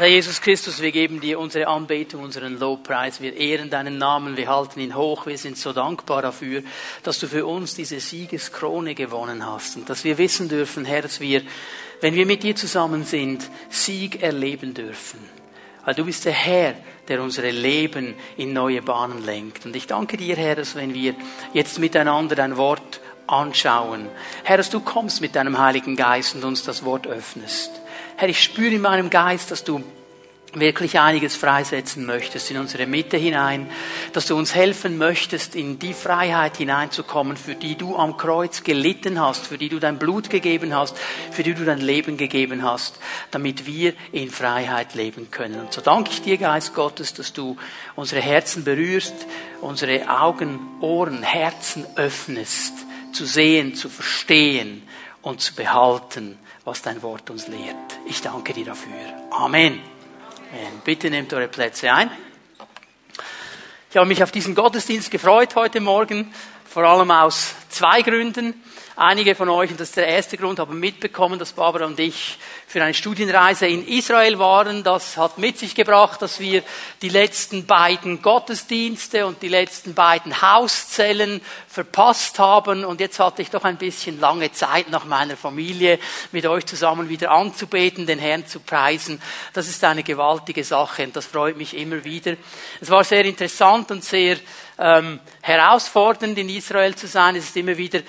Herr Jesus Christus, wir geben dir unsere Anbetung, unseren Lobpreis. Wir ehren deinen Namen, wir halten ihn hoch. Wir sind so dankbar dafür, dass du für uns diese Siegeskrone gewonnen hast und dass wir wissen dürfen, Herr, dass wir, wenn wir mit dir zusammen sind, Sieg erleben dürfen. Weil du bist der Herr, der unsere Leben in neue Bahnen lenkt. Und ich danke dir, Herr, dass wenn wir jetzt miteinander dein Wort anschauen, Herr, dass du kommst mit deinem Heiligen Geist und uns das Wort öffnest. Herr, ich spüre in meinem Geist, dass du wirklich einiges freisetzen möchtest in unsere Mitte hinein, dass du uns helfen möchtest, in die Freiheit hineinzukommen, für die du am Kreuz gelitten hast, für die du dein Blut gegeben hast, für die du dein Leben gegeben hast, damit wir in Freiheit leben können. Und so danke ich dir, Geist Gottes, dass du unsere Herzen berührst, unsere Augen, Ohren, Herzen öffnest, zu sehen, zu verstehen und zu behalten, was dein Wort uns lehrt. Ich danke dir dafür. Amen. Amen. Bitte nehmt eure Plätze ein. Ich habe mich auf diesen Gottesdienst gefreut heute Morgen, vor allem aus zwei Gründen. Einige von euch, und das ist der erste Grund, haben mitbekommen, dass Barbara und ich für eine Studienreise in Israel waren. Das hat mit sich gebracht, dass wir die letzten beiden Gottesdienste und die letzten beiden Hauszellen verpasst haben. Und jetzt hatte ich doch ein bisschen lange Zeit nach meiner Familie mit euch zusammen wieder anzubeten, den Herrn zu preisen. Das ist eine gewaltige Sache und das freut mich immer wieder. Es war sehr interessant und sehr ähm, herausfordernd in Israel zu sein. Es ist immer wieder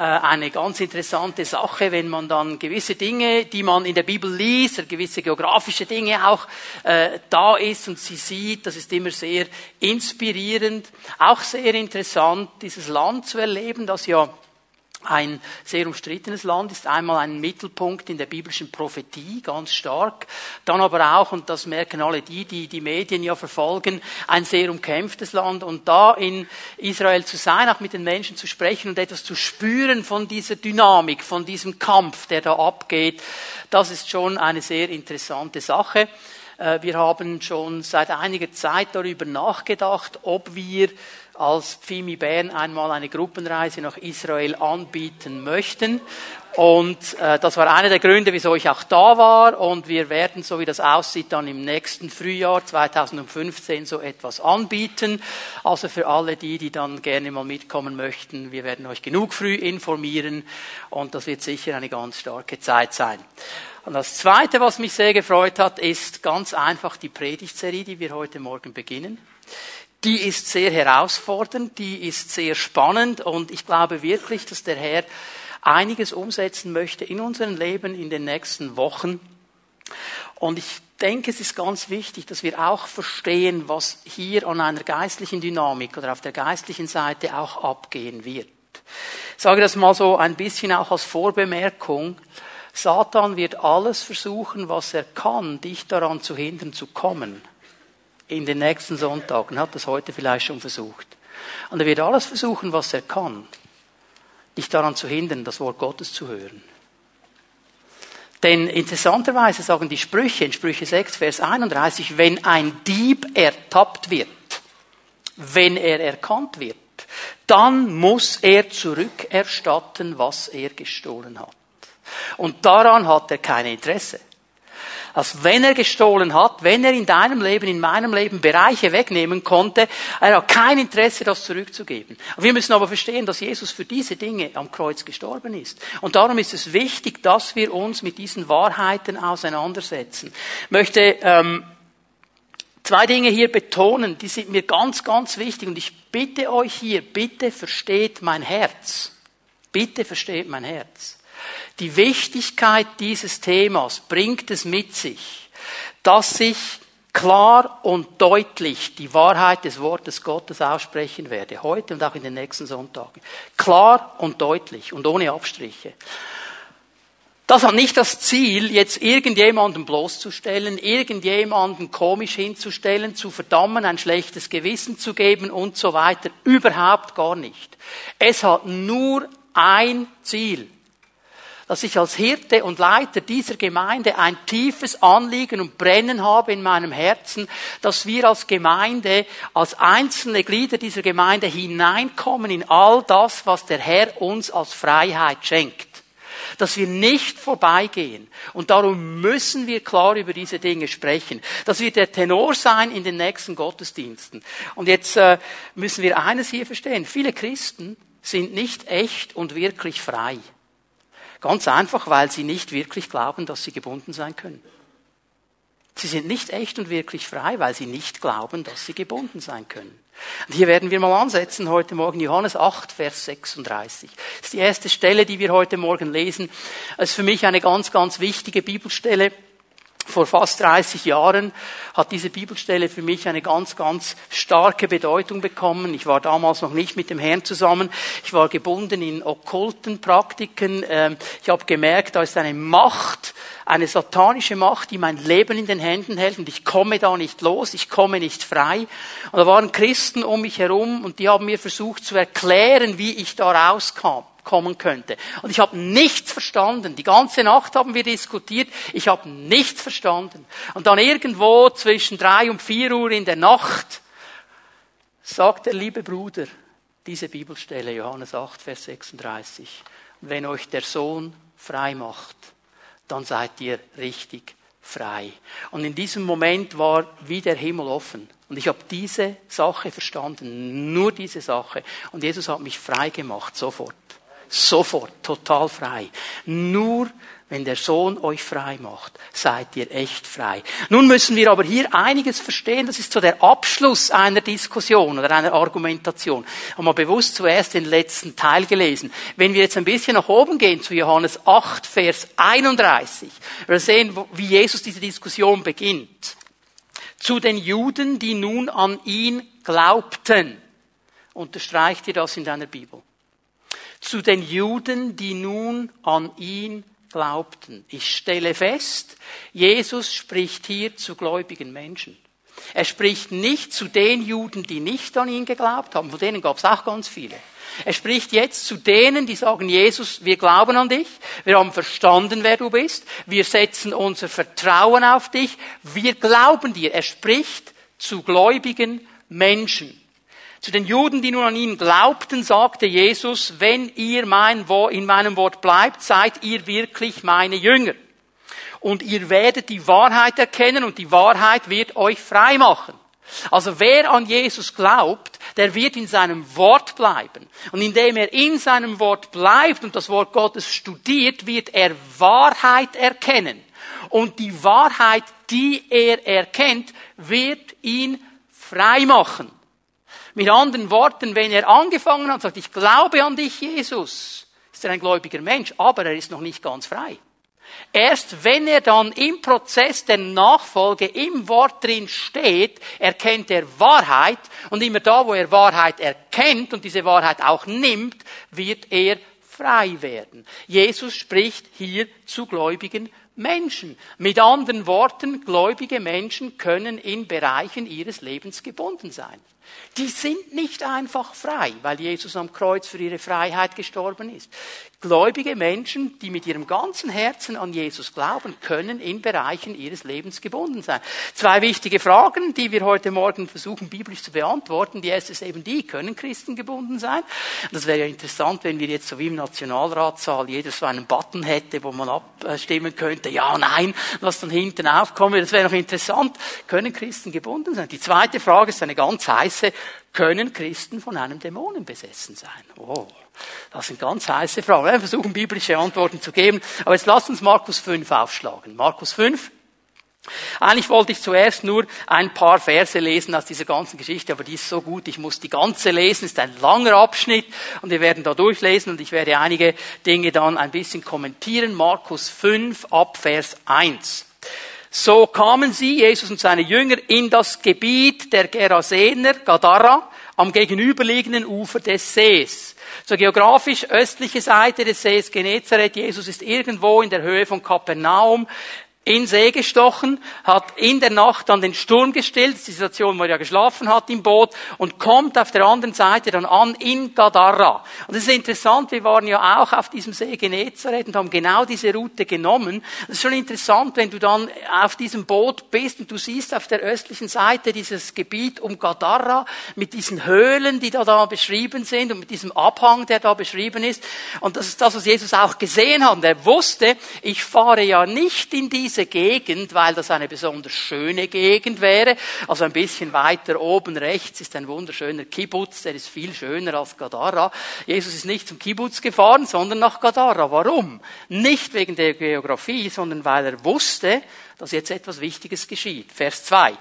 eine ganz interessante Sache, wenn man dann gewisse Dinge, die man in der Bibel liest, gewisse geografische Dinge auch äh, da ist und sie sieht, das ist immer sehr inspirierend, auch sehr interessant, dieses Land zu erleben, das ja ein sehr umstrittenes Land, ist einmal ein Mittelpunkt in der biblischen Prophetie, ganz stark. Dann aber auch, und das merken alle die, die die Medien ja verfolgen, ein sehr umkämpftes Land. Und da in Israel zu sein, auch mit den Menschen zu sprechen und etwas zu spüren von dieser Dynamik, von diesem Kampf, der da abgeht, das ist schon eine sehr interessante Sache. Äh, wir haben schon seit einiger Zeit darüber nachgedacht, ob wir als Pfimi Bern einmal eine Gruppenreise nach Israel anbieten möchten. Und äh, das war einer der Gründe, wieso ich auch da war. Und wir werden, so wie das aussieht, dann im nächsten Frühjahr 2015 so etwas anbieten. Also für alle die, die dann gerne mal mitkommen möchten, wir werden euch genug früh informieren. Und das wird sicher eine ganz starke Zeit sein. Und das Zweite, was mich sehr gefreut hat, ist ganz einfach die Predigtserie, die wir heute Morgen beginnen die ist sehr herausfordernd, die ist sehr spannend und ich glaube wirklich, dass der Herr einiges umsetzen möchte in unserem Leben in den nächsten Wochen. Und ich denke, es ist ganz wichtig, dass wir auch verstehen, was hier an einer geistlichen Dynamik oder auf der geistlichen Seite auch abgehen wird. Ich sage das mal so ein bisschen auch als Vorbemerkung. Satan wird alles versuchen, was er kann, dich daran zu hindern zu kommen in den nächsten Sonntagen, hat das heute vielleicht schon versucht. Und er wird alles versuchen, was er kann, dich daran zu hindern, das Wort Gottes zu hören. Denn interessanterweise sagen die Sprüche in Sprüche 6, Vers 31, wenn ein Dieb ertappt wird, wenn er erkannt wird, dann muss er zurückerstatten, was er gestohlen hat. Und daran hat er kein Interesse als wenn er gestohlen hat, wenn er in deinem Leben, in meinem Leben Bereiche wegnehmen konnte, er hat kein Interesse, das zurückzugeben. Wir müssen aber verstehen, dass Jesus für diese Dinge am Kreuz gestorben ist. Und darum ist es wichtig, dass wir uns mit diesen Wahrheiten auseinandersetzen. Ich möchte ähm, zwei Dinge hier betonen, die sind mir ganz, ganz wichtig. Und ich bitte euch hier, bitte versteht mein Herz. Bitte versteht mein Herz. Die Wichtigkeit dieses Themas bringt es mit sich, dass ich klar und deutlich die Wahrheit des Wortes Gottes aussprechen werde, heute und auch in den nächsten Sonntagen. Klar und deutlich und ohne Abstriche. Das hat nicht das Ziel, jetzt irgendjemanden bloßzustellen, irgendjemanden komisch hinzustellen, zu verdammen, ein schlechtes Gewissen zu geben und so weiter. Überhaupt gar nicht. Es hat nur ein Ziel dass ich als Hirte und Leiter dieser Gemeinde ein tiefes Anliegen und Brennen habe in meinem Herzen, dass wir als Gemeinde, als einzelne Glieder dieser Gemeinde hineinkommen in all das, was der Herr uns als Freiheit schenkt. dass wir nicht vorbeigehen. Und darum müssen wir klar über diese Dinge sprechen. Das wird der Tenor sein in den nächsten Gottesdiensten. Und jetzt äh, müssen wir eines hier verstehen. Viele Christen sind nicht echt und wirklich frei. Ganz einfach, weil sie nicht wirklich glauben, dass sie gebunden sein können. Sie sind nicht echt und wirklich frei, weil sie nicht glauben, dass sie gebunden sein können. Und hier werden wir mal ansetzen heute Morgen Johannes 8, Vers 36. Das ist die erste Stelle, die wir heute Morgen lesen. Es ist für mich eine ganz, ganz wichtige Bibelstelle. Vor fast 30 Jahren hat diese Bibelstelle für mich eine ganz, ganz starke Bedeutung bekommen. Ich war damals noch nicht mit dem Herrn zusammen. Ich war gebunden in okkulten Praktiken. Ähm, ich habe gemerkt, da ist eine Macht, eine satanische Macht, die mein Leben in den Händen hält und ich komme da nicht los, ich komme nicht frei. Und da waren Christen um mich herum und die haben mir versucht zu erklären, wie ich da rauskam kommen könnte. Und ich habe nichts verstanden. Die ganze Nacht haben wir diskutiert. Ich habe nichts verstanden. Und dann irgendwo zwischen drei und vier Uhr in der Nacht sagt der liebe Bruder diese Bibelstelle, Johannes 8, Vers 36. Wenn euch der Sohn frei macht, dann seid ihr richtig frei. Und in diesem Moment war wie der Himmel offen. Und ich habe diese Sache verstanden, nur diese Sache. Und Jesus hat mich frei gemacht, sofort. Sofort, total frei. Nur wenn der Sohn euch frei macht, seid ihr echt frei. Nun müssen wir aber hier einiges verstehen. Das ist so der Abschluss einer Diskussion oder einer Argumentation. Haben wir bewusst zuerst den letzten Teil gelesen. Wenn wir jetzt ein bisschen nach oben gehen zu Johannes 8, Vers 31, wir sehen, wie Jesus diese Diskussion beginnt. Zu den Juden, die nun an ihn glaubten. Unterstreicht ihr das in deiner Bibel? Zu den Juden, die nun an ihn glaubten. Ich stelle fest, Jesus spricht hier zu gläubigen Menschen. Er spricht nicht zu den Juden, die nicht an ihn geglaubt haben, von denen gab es auch ganz viele. Er spricht jetzt zu denen, die sagen, Jesus, wir glauben an dich, wir haben verstanden, wer du bist, wir setzen unser Vertrauen auf dich, wir glauben dir. Er spricht zu gläubigen Menschen. Zu den Juden, die nun an ihn glaubten, sagte Jesus, wenn ihr mein in meinem Wort bleibt, seid ihr wirklich meine Jünger. Und ihr werdet die Wahrheit erkennen und die Wahrheit wird euch frei machen. Also wer an Jesus glaubt, der wird in seinem Wort bleiben. Und indem er in seinem Wort bleibt und das Wort Gottes studiert, wird er Wahrheit erkennen. Und die Wahrheit, die er erkennt, wird ihn frei machen. Mit anderen Worten, wenn er angefangen hat sagt, ich glaube an dich, Jesus, ist er ein gläubiger Mensch, aber er ist noch nicht ganz frei. Erst wenn er dann im Prozess der Nachfolge im Wort drin steht, erkennt er Wahrheit und immer da, wo er Wahrheit erkennt und diese Wahrheit auch nimmt, wird er frei werden. Jesus spricht hier zu gläubigen Menschen. Mit anderen Worten, gläubige Menschen können in Bereichen ihres Lebens gebunden sein. Die sind nicht einfach frei, weil Jesus am Kreuz für ihre Freiheit gestorben ist. Gläubige Menschen, die mit ihrem ganzen Herzen an Jesus glauben, können in Bereichen ihres Lebens gebunden sein. Zwei wichtige Fragen, die wir heute Morgen versuchen, biblisch zu beantworten. Die erste ist eben die, können Christen gebunden sein? Das wäre ja interessant, wenn wir jetzt so wie im Nationalratssaal jeder so einen Button hätte, wo man abstimmen könnte, ja, nein, was dann hinten aufkommt. Das wäre noch interessant. Können Christen gebunden sein? Die zweite Frage ist eine ganz heiße. Können Christen von einem Dämonen besessen sein? Oh. Das sind ganz heiße Fragen. Wir versuchen biblische Antworten zu geben. Aber jetzt lasst uns Markus 5 aufschlagen. Markus 5. Eigentlich wollte ich zuerst nur ein paar Verse lesen aus dieser ganzen Geschichte, aber die ist so gut, ich muss die ganze lesen, es ist ein langer Abschnitt und wir werden da durchlesen und ich werde einige Dinge dann ein bisschen kommentieren. Markus 5 ab Vers 1. So kamen sie, Jesus und seine Jünger, in das Gebiet der Gerasener, Gadara, am gegenüberliegenden Ufer des Sees. So geografisch östliche Seite des Sees Genezareth. Jesus ist irgendwo in der Höhe von Kapernaum. In See gestochen, hat in der Nacht dann den Sturm gestillt, die Situation, wo er ja geschlafen hat im Boot, und kommt auf der anderen Seite dann an in Gadara. Und das ist interessant, wir waren ja auch auf diesem See Genezareth und haben genau diese Route genommen. Das ist schon interessant, wenn du dann auf diesem Boot bist und du siehst auf der östlichen Seite dieses Gebiet um Gadara mit diesen Höhlen, die da, da beschrieben sind und mit diesem Abhang, der da beschrieben ist. Und das ist das, was Jesus auch gesehen hat. Er wusste, ich fahre ja nicht in diese diese Gegend, weil das eine besonders schöne Gegend wäre. Also ein bisschen weiter oben rechts ist ein wunderschöner Kibbutz, der ist viel schöner als Gadara. Jesus ist nicht zum Kibbutz gefahren, sondern nach Gadara. Warum? Nicht wegen der Geografie, sondern weil er wusste, dass jetzt etwas Wichtiges geschieht. Vers 2.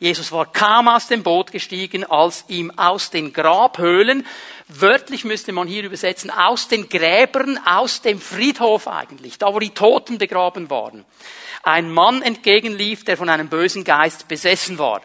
Jesus war kaum aus dem Boot gestiegen, als ihm aus den Grabhöhlen, wörtlich müsste man hier übersetzen, aus den Gräbern, aus dem Friedhof eigentlich, da wo die Toten begraben waren, ein Mann entgegenlief, der von einem bösen Geist besessen war.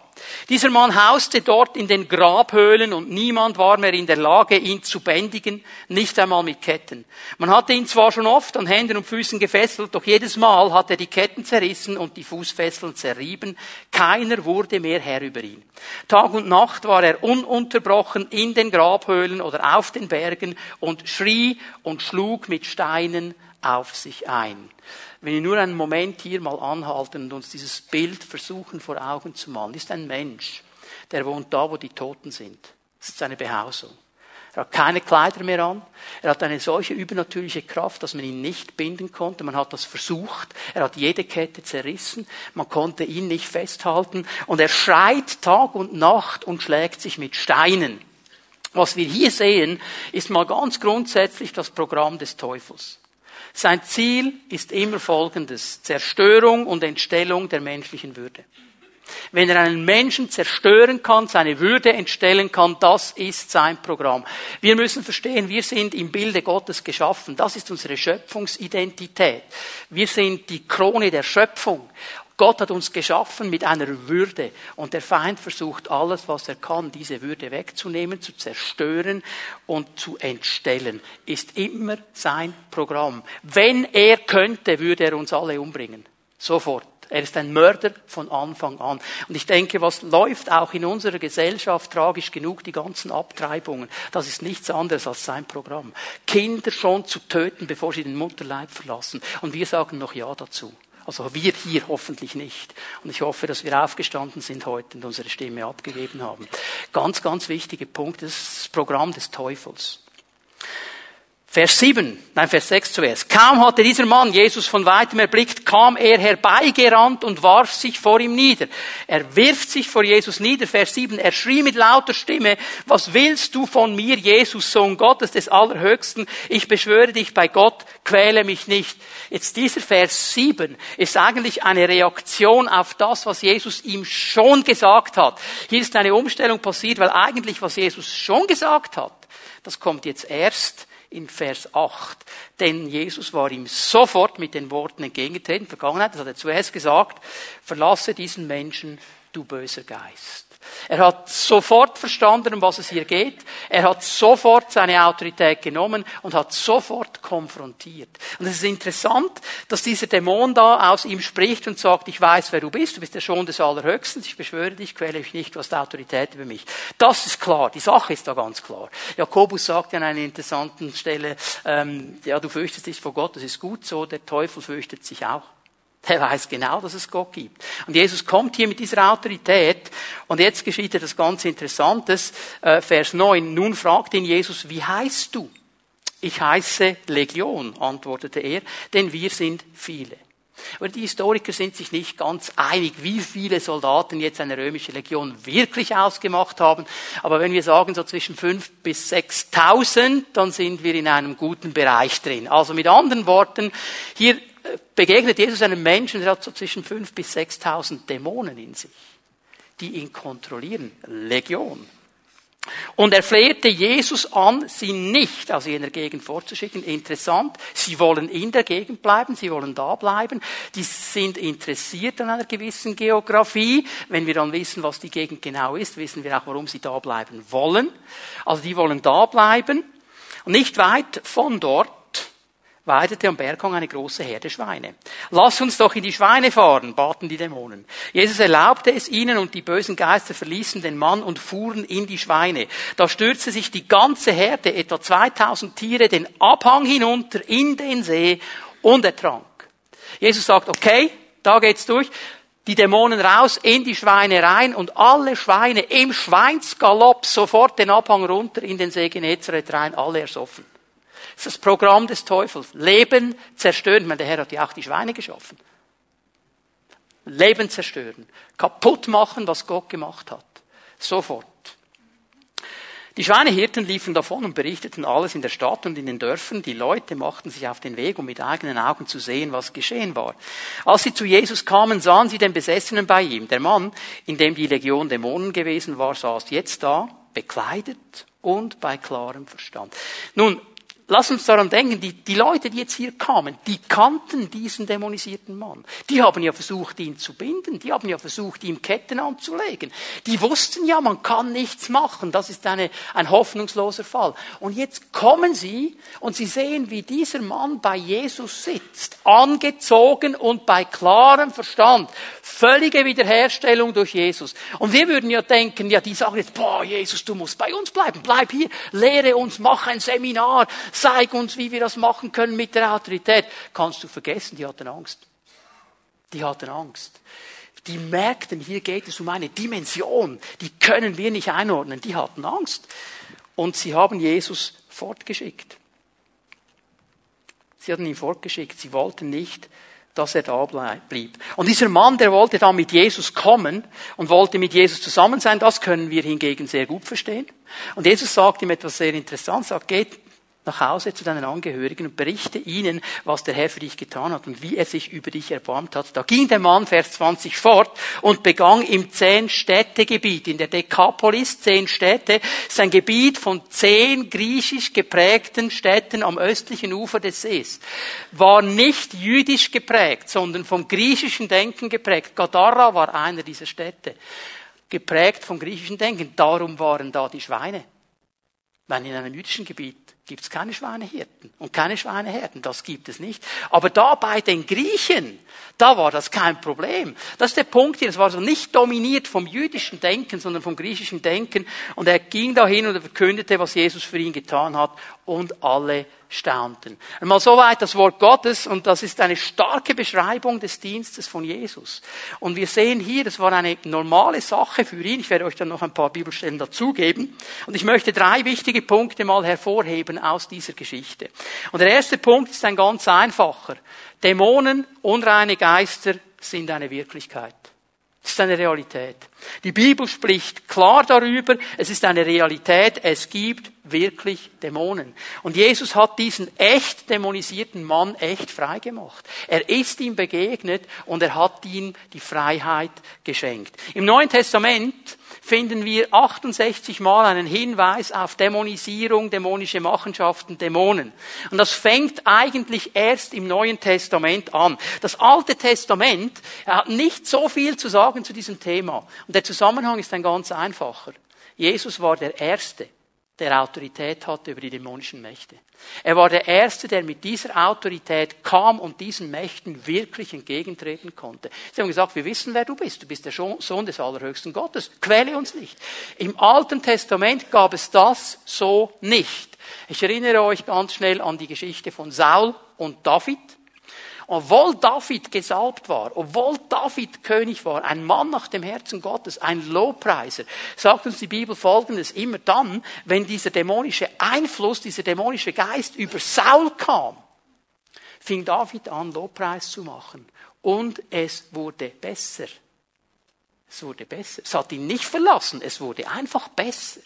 Dieser Mann hauste dort in den Grabhöhlen und niemand war mehr in der Lage, ihn zu bändigen, nicht einmal mit Ketten. Man hatte ihn zwar schon oft an Händen und Füßen gefesselt, doch jedes Mal hat er die Ketten zerrissen und die Fußfesseln zerrieben. Keiner wurde mehr Herr über ihn. Tag und Nacht war er ununterbrochen in den Grabhöhlen oder auf den Bergen und schrie und schlug mit Steinen auf sich ein. Wenn wir nur einen Moment hier mal anhalten und uns dieses Bild versuchen vor Augen zu malen, ist ein Mensch, der wohnt da, wo die Toten sind. Das ist seine Behausung. Er hat keine Kleider mehr an. Er hat eine solche übernatürliche Kraft, dass man ihn nicht binden konnte. Man hat das versucht. Er hat jede Kette zerrissen. Man konnte ihn nicht festhalten. Und er schreit Tag und Nacht und schlägt sich mit Steinen. Was wir hier sehen, ist mal ganz grundsätzlich das Programm des Teufels. Sein Ziel ist immer folgendes. Zerstörung und Entstellung der menschlichen Würde. Wenn er einen Menschen zerstören kann, seine Würde entstellen kann, das ist sein Programm. Wir müssen verstehen, wir sind im Bilde Gottes geschaffen. Das ist unsere Schöpfungsidentität. Wir sind die Krone der Schöpfung. Gott hat uns geschaffen mit einer Würde und der Feind versucht alles, was er kann, diese Würde wegzunehmen, zu zerstören und zu entstellen. Ist immer sein Programm. Wenn er könnte, würde er uns alle umbringen. Sofort. Er ist ein Mörder von Anfang an. Und ich denke, was läuft auch in unserer Gesellschaft tragisch genug, die ganzen Abtreibungen, das ist nichts anderes als sein Programm. Kinder schon zu töten, bevor sie den Mutterleib verlassen. Und wir sagen noch Ja dazu. Also wir hier hoffentlich nicht. Und ich hoffe, dass wir aufgestanden sind heute und unsere Stimme abgegeben haben. Ganz, ganz wichtige Punkt, ist das Programm des Teufels. Vers 7, nein, Vers 6 zuerst. Kaum hatte dieser Mann Jesus von weitem erblickt, kam er herbeigerannt und warf sich vor ihm nieder. Er wirft sich vor Jesus nieder, Vers 7. Er schrie mit lauter Stimme, was willst du von mir, Jesus, Sohn Gottes des Allerhöchsten? Ich beschwöre dich bei Gott, quäle mich nicht. Jetzt dieser Vers 7 ist eigentlich eine Reaktion auf das, was Jesus ihm schon gesagt hat. Hier ist eine Umstellung passiert, weil eigentlich, was Jesus schon gesagt hat, das kommt jetzt erst in Vers 8. Denn Jesus war ihm sofort mit den Worten entgegengetreten, Vergangenheit, das hat er zuerst gesagt, verlasse diesen Menschen, du böser Geist. Er hat sofort verstanden, um was es hier geht. Er hat sofort seine Autorität genommen und hat sofort konfrontiert. Und es ist interessant, dass dieser Dämon da aus ihm spricht und sagt, ich weiß, wer du bist, du bist der Sohn des Allerhöchsten, ich beschwöre dich, quäle mich nicht, du hast Autorität über mich. Das ist klar, die Sache ist da ganz klar. Jakobus sagt an einer interessanten Stelle, ähm, ja, du fürchtest dich vor Gott, das ist gut so, der Teufel fürchtet sich auch. Der weiß genau, dass es Gott gibt. Und Jesus kommt hier mit dieser Autorität. Und jetzt geschieht etwas ganz Interessantes. Äh, Vers 9. Nun fragt ihn Jesus, wie heißt du? Ich heiße Legion, antwortete er, denn wir sind viele. Aber die Historiker sind sich nicht ganz einig, wie viele Soldaten jetzt eine römische Legion wirklich ausgemacht haben. Aber wenn wir sagen so zwischen fünf bis sechstausend, dann sind wir in einem guten Bereich drin. Also mit anderen Worten, hier begegnet Jesus einem Menschen, der hat so zwischen fünf bis sechstausend Dämonen in sich, die ihn kontrollieren. Legion. Und er flehte Jesus an, sie nicht aus jener Gegend vorzuschicken. Interessant. Sie wollen in der Gegend bleiben, sie wollen da bleiben. Die sind interessiert an einer gewissen Geografie. Wenn wir dann wissen, was die Gegend genau ist, wissen wir auch, warum sie da bleiben wollen. Also die wollen da bleiben. Nicht weit von dort weidete am Berghang eine große Herde Schweine. Lass uns doch in die Schweine fahren, baten die Dämonen. Jesus erlaubte es ihnen und die bösen Geister verließen den Mann und fuhren in die Schweine. Da stürzte sich die ganze Herde, etwa 2000 Tiere, den Abhang hinunter in den See und ertrank. Jesus sagt, okay, da geht's durch. Die Dämonen raus in die Schweine rein und alle Schweine im Schweinsgalopp sofort den Abhang runter in den See Genezareth rein, alle ersoffen. Das ist das Programm des Teufels. Leben zerstören. Ich meine, der Herr hat ja auch die Schweine geschaffen. Leben zerstören. Kaputt machen, was Gott gemacht hat. Sofort. Die Schweinehirten liefen davon und berichteten alles in der Stadt und in den Dörfern. Die Leute machten sich auf den Weg, um mit eigenen Augen zu sehen, was geschehen war. Als sie zu Jesus kamen, sahen sie den Besessenen bei ihm. Der Mann, in dem die Legion Dämonen gewesen war, saß jetzt da, bekleidet und bei klarem Verstand. Nun, lass uns daran denken, die, die Leute, die jetzt hier kamen, die kannten diesen dämonisierten Mann. Die haben ja versucht, ihn zu binden. Die haben ja versucht, ihm Ketten anzulegen. Die wussten ja, man kann nichts machen. Das ist eine, ein hoffnungsloser Fall. Und jetzt kommen sie und sie sehen, wie dieser Mann bei Jesus sitzt. Angezogen und bei klarem Verstand. Völlige Wiederherstellung durch Jesus. Und wir würden ja denken, ja, die sagen jetzt, boah, Jesus, du musst bei uns bleiben. Bleib hier. Lehre uns, mach ein Seminar zeig uns, wie wir das machen können mit der Autorität. Kannst du vergessen, die hatten Angst. Die hatten Angst. Die merkten, hier geht es um eine Dimension, die können wir nicht einordnen. Die hatten Angst. Und sie haben Jesus fortgeschickt. Sie hatten ihn fortgeschickt. Sie wollten nicht, dass er da blieb. Und dieser Mann, der wollte dann mit Jesus kommen und wollte mit Jesus zusammen sein, das können wir hingegen sehr gut verstehen. Und Jesus sagt ihm etwas sehr Interessantes, sagt, geht nach Hause zu deinen Angehörigen und berichte ihnen, was der Herr für dich getan hat und wie er sich über dich erbarmt hat. Da ging der Mann, Vers 20, fort und begann im Zehn-Städte-Gebiet, in der Dekapolis, zehn Städte, ist ein Gebiet von zehn griechisch geprägten Städten am östlichen Ufer des Sees. War nicht jüdisch geprägt, sondern vom griechischen Denken geprägt. Gadara war einer dieser Städte. Geprägt vom griechischen Denken. Darum waren da die Schweine. Wenn in einem jüdischen Gebiet gibt es keine Schweinehirten und keine Schweineherden. Das gibt es nicht. Aber da bei den Griechen, da war das kein Problem. Das ist der Punkt hier. Es war so nicht dominiert vom jüdischen Denken, sondern vom griechischen Denken. Und er ging dahin und er verkündete, was Jesus für ihn getan hat. Und alle staunten. Einmal soweit das Wort Gottes und das ist eine starke Beschreibung des Dienstes von Jesus. Und wir sehen hier, das war eine normale Sache für ihn. Ich werde euch dann noch ein paar Bibelstellen dazugeben. Und ich möchte drei wichtige Punkte mal hervorheben aus dieser Geschichte. Und der erste Punkt ist ein ganz einfacher. Dämonen, unreine Geister sind eine Wirklichkeit. Das ist eine Realität. Die Bibel spricht klar darüber, es ist eine Realität, es gibt wirklich Dämonen. Und Jesus hat diesen echt dämonisierten Mann echt frei gemacht. Er ist ihm begegnet und er hat ihm die Freiheit geschenkt. Im Neuen Testament finden wir 68 Mal einen Hinweis auf Dämonisierung, dämonische Machenschaften, Dämonen. Und das fängt eigentlich erst im Neuen Testament an. Das Alte Testament hat nicht so viel zu sagen zu diesem Thema. Und der Zusammenhang ist ein ganz einfacher. Jesus war der Erste, der Autorität hatte über die dämonischen Mächte. Er war der Erste, der mit dieser Autorität kam und diesen Mächten wirklich entgegentreten konnte. Sie haben gesagt, wir wissen, wer du bist. Du bist der Sohn des allerhöchsten Gottes. Quäle uns nicht. Im Alten Testament gab es das so nicht. Ich erinnere euch ganz schnell an die Geschichte von Saul und David. Obwohl David gesalbt war, obwohl David König war, ein Mann nach dem Herzen Gottes, ein Lobpreiser, sagt uns die Bibel folgendes, immer dann, wenn dieser dämonische Einfluss, dieser dämonische Geist über Saul kam, fing David an, Lobpreis zu machen. Und es wurde besser. Es wurde besser. Es hat ihn nicht verlassen, es wurde einfach besser.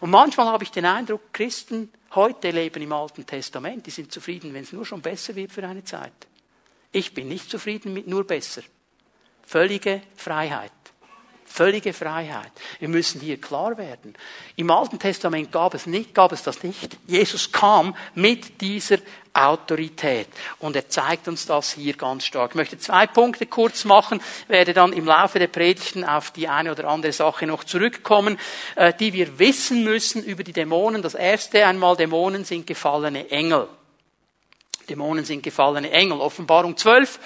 Und manchmal habe ich den Eindruck, Christen heute leben im Alten Testament, die sind zufrieden, wenn es nur schon besser wird für eine Zeit. Ich bin nicht zufrieden mit nur besser. Völlige Freiheit. Völlige Freiheit. Wir müssen hier klar werden. Im Alten Testament gab es nicht, gab es das nicht. Jesus kam mit dieser Autorität. Und er zeigt uns das hier ganz stark. Ich möchte zwei Punkte kurz machen, werde dann im Laufe der Predigten auf die eine oder andere Sache noch zurückkommen, äh, die wir wissen müssen über die Dämonen. Das erste einmal, Dämonen sind gefallene Engel. Dämonen sind gefallene Engel. Offenbarung 12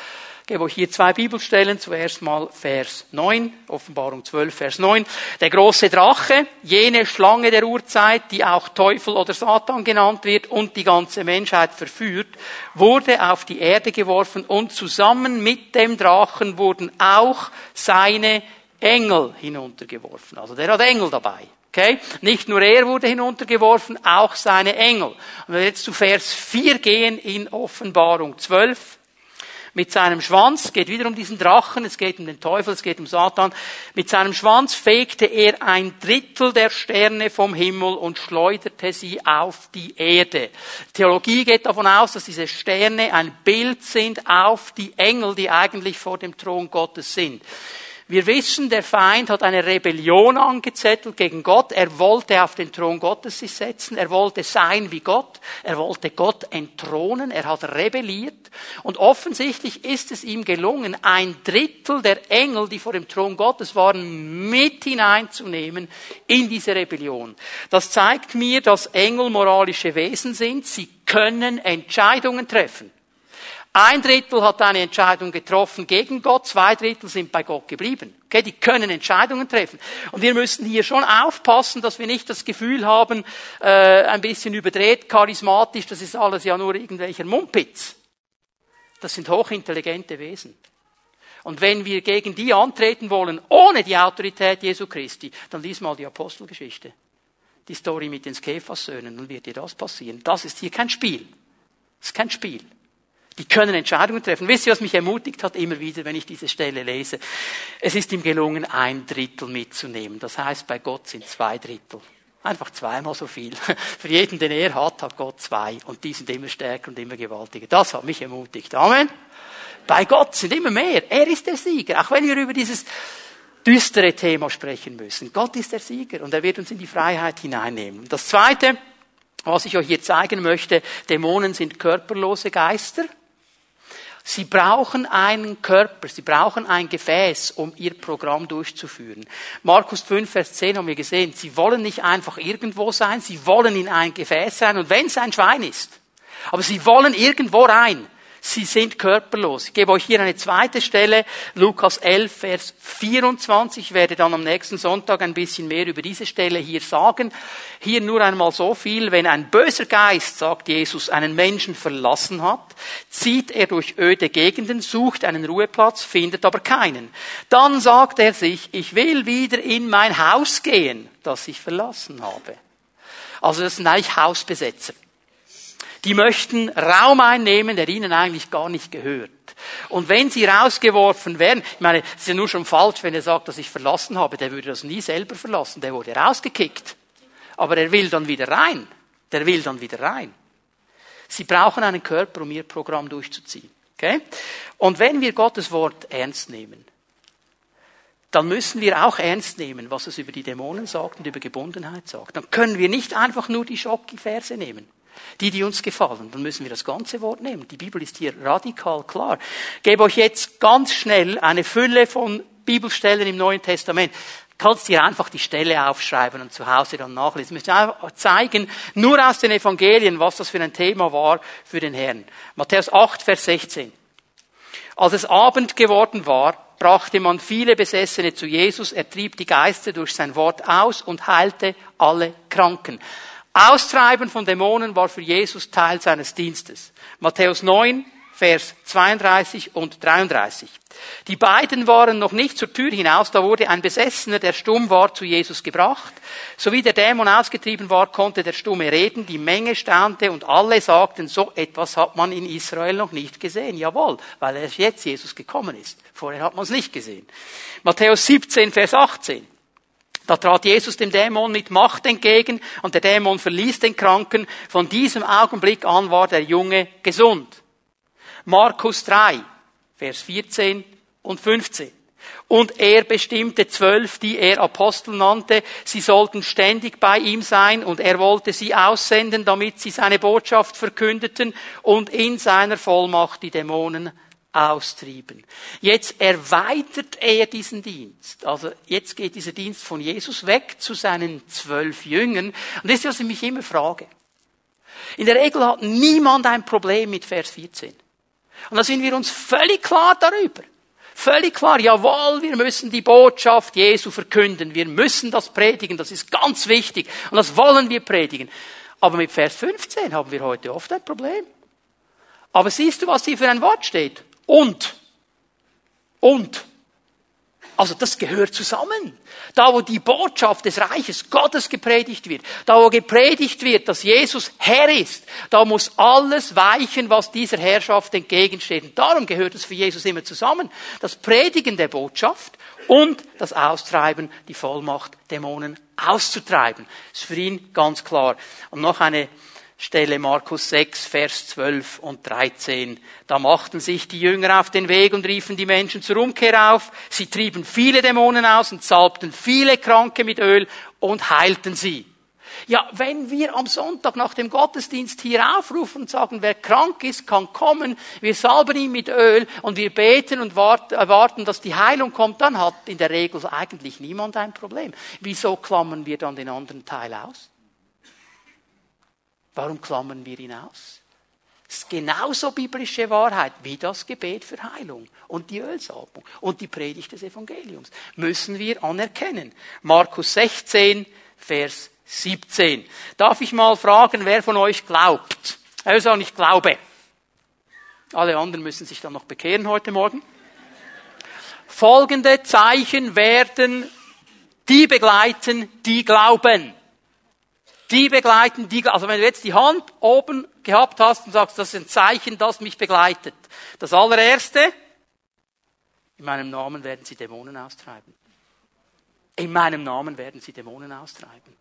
gebe euch hier zwei Bibelstellen. Zuerst mal Vers 9, Offenbarung 12, Vers 9. Der große Drache, jene Schlange der Urzeit, die auch Teufel oder Satan genannt wird und die ganze Menschheit verführt, wurde auf die Erde geworfen und zusammen mit dem Drachen wurden auch seine Engel hinuntergeworfen. Also der hat Engel dabei. Okay? Nicht nur er wurde hinuntergeworfen, auch seine Engel. Und wenn wir jetzt zu Vers 4 gehen in Offenbarung 12, mit seinem Schwanz, geht wieder um diesen Drachen, es geht um den Teufel, es geht um Satan, mit seinem Schwanz fegte er ein Drittel der Sterne vom Himmel und schleuderte sie auf die Erde. Theologie geht davon aus, dass diese Sterne ein Bild sind auf die Engel, die eigentlich vor dem Thron Gottes sind. Wir wissen, der Feind hat eine Rebellion angezettelt gegen Gott. Er wollte auf den Thron Gottes sich setzen. Er wollte sein wie Gott. Er wollte Gott entthronen. Er hat rebelliert. Und offensichtlich ist es ihm gelungen, ein Drittel der Engel, die vor dem Thron Gottes waren, mit hineinzunehmen in diese Rebellion. Das zeigt mir, dass Engel moralische Wesen sind. Sie können Entscheidungen treffen. Ein Drittel hat eine Entscheidung getroffen gegen Gott, zwei Drittel sind bei Gott geblieben. Okay, die können Entscheidungen treffen. Und wir müssen hier schon aufpassen, dass wir nicht das Gefühl haben, äh, ein bisschen überdreht, charismatisch, das ist alles ja nur irgendwelcher Mumpitz. Das sind hochintelligente Wesen. Und wenn wir gegen die antreten wollen, ohne die Autorität Jesu Christi, dann lies mal die Apostelgeschichte. Die Story mit den Skephas-Söhnen, dann wird dir das passieren. Das ist hier kein Spiel. Das ist kein Spiel. Die können Entscheidungen treffen. Wisst ihr, was mich ermutigt hat immer wieder, wenn ich diese Stelle lese? Es ist ihm gelungen, ein Drittel mitzunehmen. Das heißt, bei Gott sind zwei Drittel. Einfach zweimal so viel. Für jeden, den er hat, hat Gott zwei. Und die sind immer stärker und immer gewaltiger. Das hat mich ermutigt. Amen. Bei Gott sind immer mehr. Er ist der Sieger. Auch wenn wir über dieses düstere Thema sprechen müssen. Gott ist der Sieger und er wird uns in die Freiheit hineinnehmen. Das zweite, was ich euch hier zeigen möchte, Dämonen sind körperlose Geister. Sie brauchen einen Körper, sie brauchen ein Gefäß, um ihr Programm durchzuführen. Markus 5, Vers 10 haben wir gesehen, sie wollen nicht einfach irgendwo sein, sie wollen in ein Gefäß sein und wenn es ein Schwein ist. Aber sie wollen irgendwo rein. Sie sind körperlos. Ich gebe euch hier eine zweite Stelle, Lukas 11, Vers 24. Ich werde dann am nächsten Sonntag ein bisschen mehr über diese Stelle hier sagen. Hier nur einmal so viel. Wenn ein böser Geist, sagt Jesus, einen Menschen verlassen hat, zieht er durch öde Gegenden, sucht einen Ruheplatz, findet aber keinen. Dann sagt er sich, ich will wieder in mein Haus gehen, das ich verlassen habe. Also das sind eigentlich Hausbesetzer. Die möchten Raum einnehmen, der ihnen eigentlich gar nicht gehört. Und wenn sie rausgeworfen werden, ich meine, es ist ja nur schon falsch, wenn er sagt, dass ich verlassen habe, der würde das nie selber verlassen, der wurde rausgekickt. Aber er will dann wieder rein. Der will dann wieder rein. Sie brauchen einen Körper, um ihr Programm durchzuziehen. Okay? Und wenn wir Gottes Wort ernst nehmen, dann müssen wir auch ernst nehmen, was es über die Dämonen sagt und über Gebundenheit sagt. Dann können wir nicht einfach nur die Schocki-Verse nehmen die, die uns gefallen, dann müssen wir das ganze Wort nehmen. Die Bibel ist hier radikal klar. Ich gebe euch jetzt ganz schnell eine Fülle von Bibelstellen im Neuen Testament. Kannst dir einfach die Stelle aufschreiben und zu Hause dann nachlesen. Ich möchte zeigen, nur aus den Evangelien, was das für ein Thema war für den Herrn. Matthäus 8, Vers 16. Als es Abend geworden war, brachte man viele Besessene zu Jesus, er trieb die Geister durch sein Wort aus und heilte alle Kranken. Austreiben von Dämonen war für Jesus Teil seines Dienstes. Matthäus 9, Vers 32 und 33. Die beiden waren noch nicht zur Tür hinaus, da wurde ein Besessener, der stumm war, zu Jesus gebracht. So wie der Dämon ausgetrieben war, konnte der Stumme reden, die Menge staunte und alle sagten, so etwas hat man in Israel noch nicht gesehen. Jawohl, weil er jetzt Jesus gekommen ist. Vorher hat man es nicht gesehen. Matthäus 17, Vers 18. Da trat Jesus dem Dämon mit Macht entgegen und der Dämon verließ den Kranken. Von diesem Augenblick an war der Junge gesund. Markus 3, Vers 14 und 15. Und er bestimmte zwölf, die er Apostel nannte. Sie sollten ständig bei ihm sein und er wollte sie aussenden, damit sie seine Botschaft verkündeten und in seiner Vollmacht die Dämonen austrieben. Jetzt erweitert er diesen Dienst. Also jetzt geht dieser Dienst von Jesus weg zu seinen zwölf Jüngern. Und das ist, was ich mich immer frage. In der Regel hat niemand ein Problem mit Vers 14. Und da sind wir uns völlig klar darüber. Völlig klar, jawohl, wir müssen die Botschaft Jesu verkünden. Wir müssen das predigen. Das ist ganz wichtig. Und das wollen wir predigen. Aber mit Vers 15 haben wir heute oft ein Problem. Aber siehst du, was hier für ein Wort steht? Und. Und. Also das gehört zusammen. Da, wo die Botschaft des Reiches Gottes gepredigt wird, da, wo gepredigt wird, dass Jesus Herr ist, da muss alles weichen, was dieser Herrschaft entgegensteht. Und darum gehört es für Jesus immer zusammen. Das Predigen der Botschaft und das Austreiben, die Vollmacht, Dämonen auszutreiben. Das ist für ihn ganz klar. Und noch eine Stelle Markus 6, Vers 12 und 13. Da machten sich die Jünger auf den Weg und riefen die Menschen zur Umkehr auf. Sie trieben viele Dämonen aus und salbten viele Kranke mit Öl und heilten sie. Ja, wenn wir am Sonntag nach dem Gottesdienst hier aufrufen und sagen, wer krank ist, kann kommen, wir salben ihn mit Öl und wir beten und erwarten, dass die Heilung kommt, dann hat in der Regel eigentlich niemand ein Problem. Wieso klammern wir dann den anderen Teil aus? Warum klammern wir ihn aus? Es ist genauso biblische Wahrheit wie das Gebet für Heilung und die Ölsalbung und die Predigt des Evangeliums. Müssen wir anerkennen. Markus 16, Vers 17. Darf ich mal fragen, wer von euch glaubt? Sagt, ich glaube. Alle anderen müssen sich dann noch bekehren heute Morgen. Folgende Zeichen werden die begleiten, die glauben. Die begleiten die, also wenn du jetzt die Hand oben gehabt hast und sagst, das ist ein Zeichen, das mich begleitet. Das allererste, in meinem Namen werden sie Dämonen austreiben. In meinem Namen werden sie Dämonen austreiben.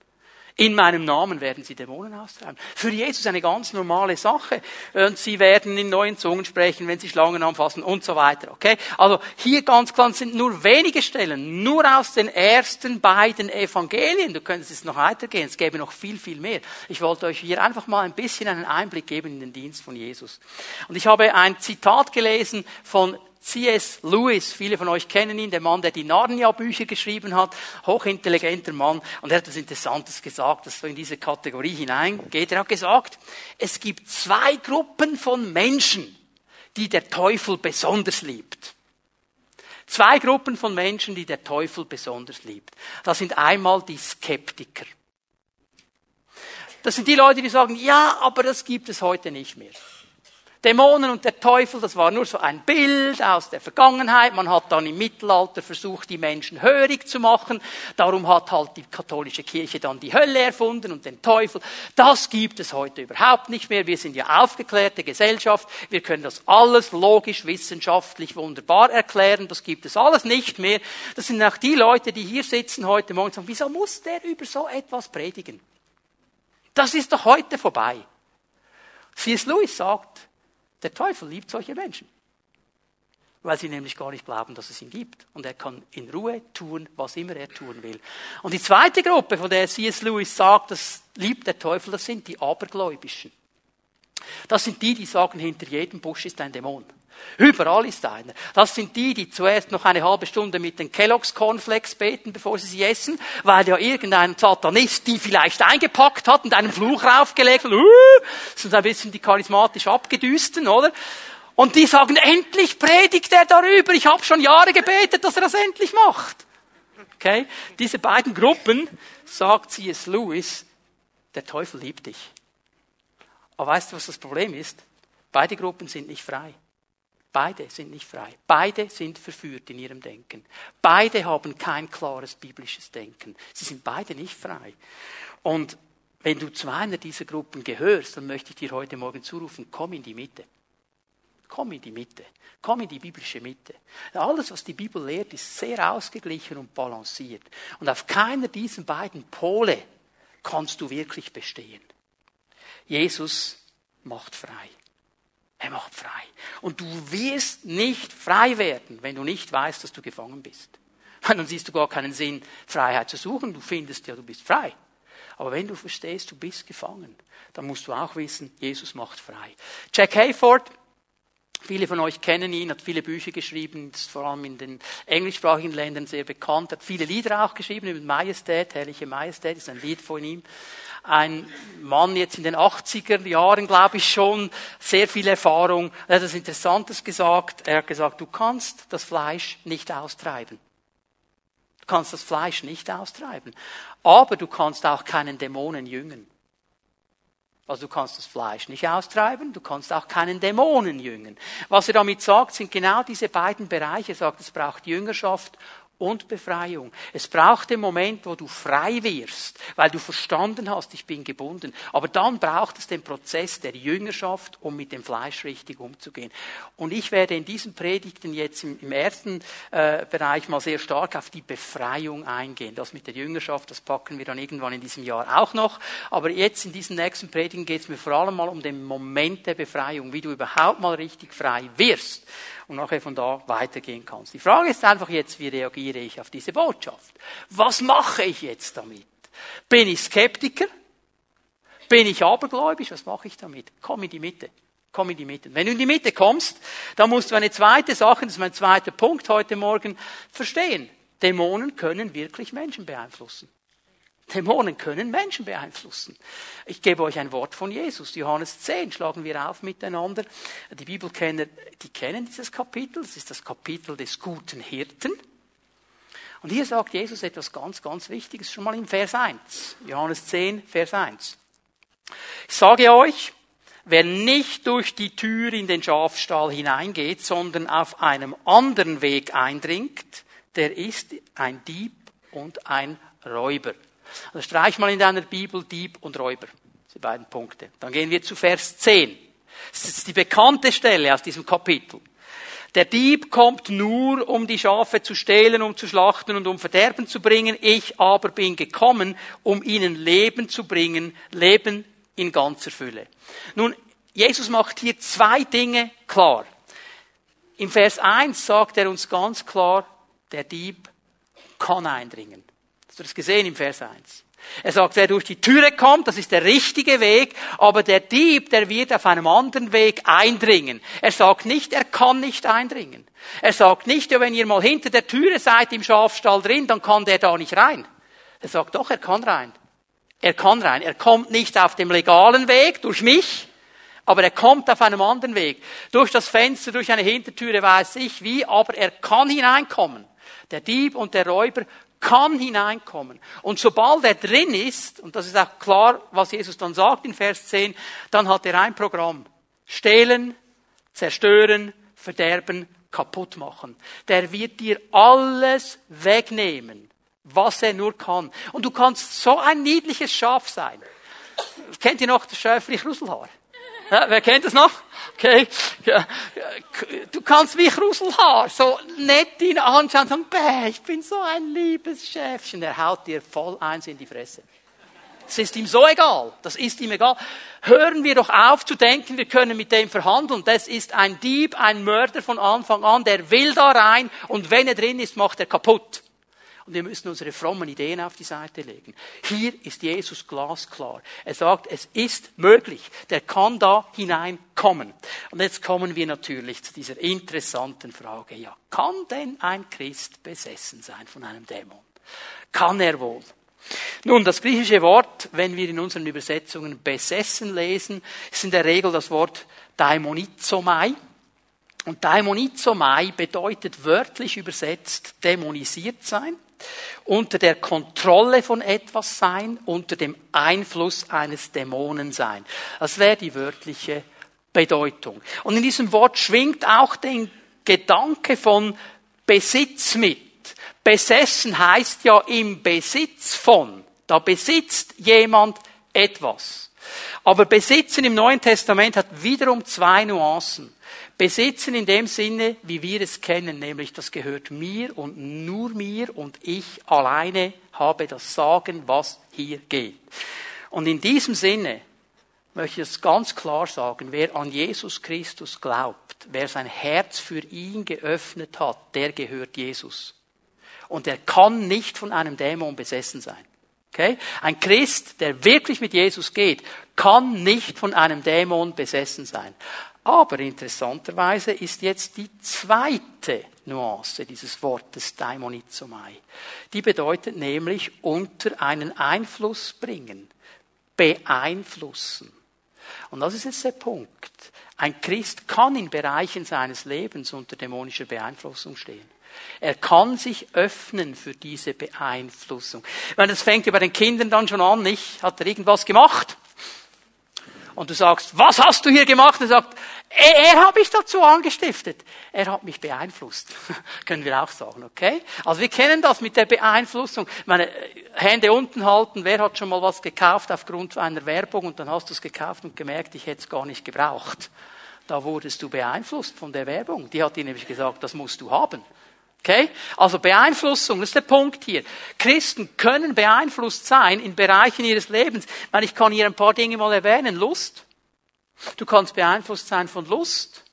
In meinem Namen werden sie Dämonen austreiben. Für Jesus eine ganz normale Sache. Und sie werden in neuen Zungen sprechen, wenn sie Schlangen anfassen und so weiter. Okay? Also hier ganz klar sind nur wenige Stellen, nur aus den ersten beiden Evangelien. Du könntest es noch weitergehen. Es gäbe noch viel, viel mehr. Ich wollte euch hier einfach mal ein bisschen einen Einblick geben in den Dienst von Jesus. Und ich habe ein Zitat gelesen von C.S. Lewis, viele von euch kennen ihn, der Mann, der die Narnia-Bücher geschrieben hat, hochintelligenter Mann, und er hat etwas Interessantes gesagt, das so in diese Kategorie hineingeht. Er hat gesagt, es gibt zwei Gruppen von Menschen, die der Teufel besonders liebt. Zwei Gruppen von Menschen, die der Teufel besonders liebt. Das sind einmal die Skeptiker. Das sind die Leute, die sagen, ja, aber das gibt es heute nicht mehr. Dämonen und der Teufel, das war nur so ein Bild aus der Vergangenheit. Man hat dann im Mittelalter versucht, die Menschen hörig zu machen. Darum hat halt die katholische Kirche dann die Hölle erfunden und den Teufel. Das gibt es heute überhaupt nicht mehr. Wir sind ja aufgeklärte Gesellschaft. Wir können das alles logisch, wissenschaftlich wunderbar erklären. Das gibt es alles nicht mehr. Das sind auch die Leute, die hier sitzen heute Morgen und sagen, wieso muss der über so etwas predigen? Das ist doch heute vorbei. C.S. Lewis sagt, der Teufel liebt solche Menschen. Weil sie nämlich gar nicht glauben, dass es ihn gibt. Und er kann in Ruhe tun, was immer er tun will. Und die zweite Gruppe, von der C.S. Lewis sagt, das liebt der Teufel, das sind die Abergläubischen. Das sind die, die sagen, hinter jedem Busch ist ein Dämon. Überall ist einer. Das sind die, die zuerst noch eine halbe Stunde mit den Kellogg's Cornflakes beten, bevor sie sie essen, weil ja irgendein Satanist die vielleicht eingepackt hat und einen Fluch raufgelegt hat. Uh, sind ein bisschen die charismatisch abgedüsten, oder? Und die sagen, endlich predigt er darüber. Ich habe schon Jahre gebetet, dass er das endlich macht. Okay? Diese beiden Gruppen, sagt C.S. Lewis, der Teufel liebt dich. Aber weißt du, was das Problem ist? Beide Gruppen sind nicht frei. Beide sind nicht frei. Beide sind verführt in ihrem Denken. Beide haben kein klares biblisches Denken. Sie sind beide nicht frei. Und wenn du zu einer dieser Gruppen gehörst, dann möchte ich dir heute Morgen zurufen, komm in die Mitte. Komm in die Mitte. Komm in die biblische Mitte. Alles, was die Bibel lehrt, ist sehr ausgeglichen und balanciert. Und auf keiner dieser beiden Pole kannst du wirklich bestehen. Jesus macht frei. Er macht frei. Und du wirst nicht frei werden, wenn du nicht weißt, dass du gefangen bist. Dann siehst du gar keinen Sinn, Freiheit zu suchen. Du findest ja, du bist frei. Aber wenn du verstehst, du bist gefangen, dann musst du auch wissen, Jesus macht frei. Jack Hayford, Viele von euch kennen ihn, hat viele Bücher geschrieben, ist vor allem in den englischsprachigen Ländern sehr bekannt, hat viele Lieder auch geschrieben über Majestät, herrliche Majestät, ist ein Lied von ihm. Ein Mann jetzt in den 80er Jahren, glaube ich schon, sehr viel Erfahrung. Er hat etwas Interessantes gesagt. Er hat gesagt, du kannst das Fleisch nicht austreiben. Du kannst das Fleisch nicht austreiben. Aber du kannst auch keinen Dämonen jüngen. Also du kannst das Fleisch nicht austreiben, du kannst auch keinen Dämonen jüngen. Was er damit sagt, sind genau diese beiden Bereiche. Er sagt, es braucht Jüngerschaft und Befreiung. Es braucht den Moment, wo du frei wirst, weil du verstanden hast, ich bin gebunden. Aber dann braucht es den Prozess der Jüngerschaft, um mit dem Fleisch richtig umzugehen. Und ich werde in diesen Predigten jetzt im, im ersten äh, Bereich mal sehr stark auf die Befreiung eingehen. Das mit der Jüngerschaft, das packen wir dann irgendwann in diesem Jahr auch noch. Aber jetzt in diesen nächsten Predigten geht es mir vor allem mal um den Moment der Befreiung, wie du überhaupt mal richtig frei wirst und nachher von da weitergehen kannst. Die Frage ist einfach jetzt, wie reagiere ich auf diese Botschaft? Was mache ich jetzt damit? Bin ich Skeptiker? Bin ich abergläubisch? Was mache ich damit? Komm in die Mitte. Komm in die Mitte. Wenn du in die Mitte kommst, dann musst du eine zweite Sache, das ist mein zweiter Punkt heute Morgen, verstehen. Dämonen können wirklich Menschen beeinflussen. Dämonen können Menschen beeinflussen. Ich gebe euch ein Wort von Jesus. Johannes 10 schlagen wir auf miteinander. Die Bibelkenner, die kennen dieses Kapitel. Das ist das Kapitel des guten Hirten. Und hier sagt Jesus etwas ganz, ganz Wichtiges, schon mal im Vers 1. Johannes 10, Vers 1. Ich sage euch, wer nicht durch die Tür in den Schafstall hineingeht, sondern auf einem anderen Weg eindringt, der ist ein Dieb und ein Räuber. Also streich mal in deiner Bibel Dieb und Räuber. Die beiden Punkte. Dann gehen wir zu Vers 10. Das ist die bekannte Stelle aus diesem Kapitel. Der Dieb kommt nur, um die Schafe zu stehlen, um zu schlachten und um Verderben zu bringen. Ich aber bin gekommen, um ihnen Leben zu bringen, Leben in ganzer Fülle. Nun, Jesus macht hier zwei Dinge klar. Im Vers 1 sagt er uns ganz klar, der Dieb kann eindringen. Hast du das gesehen im Vers 1? Er sagt, wer durch die Türe kommt, das ist der richtige Weg, aber der Dieb, der wird auf einem anderen Weg eindringen. Er sagt nicht, er kann nicht eindringen. Er sagt nicht, ja, wenn ihr mal hinter der Türe seid im Schafstall drin, dann kann der da nicht rein. Er sagt doch, er kann rein. Er kann rein. Er kommt nicht auf dem legalen Weg durch mich, aber er kommt auf einem anderen Weg. Durch das Fenster, durch eine Hintertüre weiß ich wie, aber er kann hineinkommen. Der Dieb und der Räuber kann hineinkommen. Und sobald er drin ist, und das ist auch klar, was Jesus dann sagt in Vers 10, dann hat er ein Programm. Stehlen, zerstören, verderben, kaputt machen. Der wird dir alles wegnehmen, was er nur kann. Und du kannst so ein niedliches Schaf sein. Kennt ihr noch das Schäfrich Ruselhaar? Ja, wer kennt das noch? Okay. Du kannst wie Ruselhaar so nett ihn anschauen und sagen, Bäh, ich bin so ein liebes Schäfchen. Er haut dir voll eins in die Fresse. Das ist ihm so egal. Das ist ihm egal. Hören wir doch auf zu denken, wir können mit dem verhandeln. Das ist ein Dieb, ein Mörder von Anfang an, der will da rein und wenn er drin ist, macht er kaputt und wir müssen unsere frommen Ideen auf die Seite legen. Hier ist Jesus glasklar. Er sagt, es ist möglich. Der kann da hineinkommen. Und jetzt kommen wir natürlich zu dieser interessanten Frage. Ja, kann denn ein Christ besessen sein von einem Dämon? Kann er wohl? Nun, das griechische Wort, wenn wir in unseren Übersetzungen besessen lesen, ist in der Regel das Wort daimonizomai. Und daimonizomai bedeutet wörtlich übersetzt dämonisiert sein unter der Kontrolle von etwas sein, unter dem Einfluss eines Dämonen sein. Das wäre die wörtliche Bedeutung. Und in diesem Wort schwingt auch den Gedanke von Besitz mit. Besessen heißt ja im Besitz von. Da besitzt jemand etwas. Aber Besitzen im Neuen Testament hat wiederum zwei Nuancen. Besitzen in dem Sinne, wie wir es kennen, nämlich das gehört mir und nur mir und ich alleine habe das Sagen, was hier geht. Und in diesem Sinne möchte ich es ganz klar sagen, wer an Jesus Christus glaubt, wer sein Herz für ihn geöffnet hat, der gehört Jesus. Und er kann nicht von einem Dämon besessen sein. Okay? Ein Christ, der wirklich mit Jesus geht, kann nicht von einem Dämon besessen sein. Aber interessanterweise ist jetzt die zweite Nuance dieses Wortes Daimonizomai. Die bedeutet nämlich unter einen Einfluss bringen, beeinflussen. Und das ist jetzt der Punkt. Ein Christ kann in Bereichen seines Lebens unter dämonischer Beeinflussung stehen. Er kann sich öffnen für diese Beeinflussung. Meine, das fängt ja bei den Kindern dann schon an, nicht? Hat er irgendwas gemacht? Und du sagst, was hast du hier gemacht? Er sagt, er, er hat mich dazu angestiftet. Er hat mich beeinflusst. Können wir auch sagen, okay? Also wir kennen das mit der Beeinflussung. Meine Hände unten halten. Wer hat schon mal was gekauft aufgrund einer Werbung und dann hast du es gekauft und gemerkt, ich hätte es gar nicht gebraucht. Da wurdest du beeinflusst von der Werbung. Die hat dir nämlich gesagt, das musst du haben. Okay? Also Beeinflussung, das ist der Punkt hier. Christen können beeinflusst sein in Bereichen ihres Lebens. Ich, meine, ich kann hier ein paar Dinge mal erwähnen. Lust. Du kannst beeinflusst sein von Lust.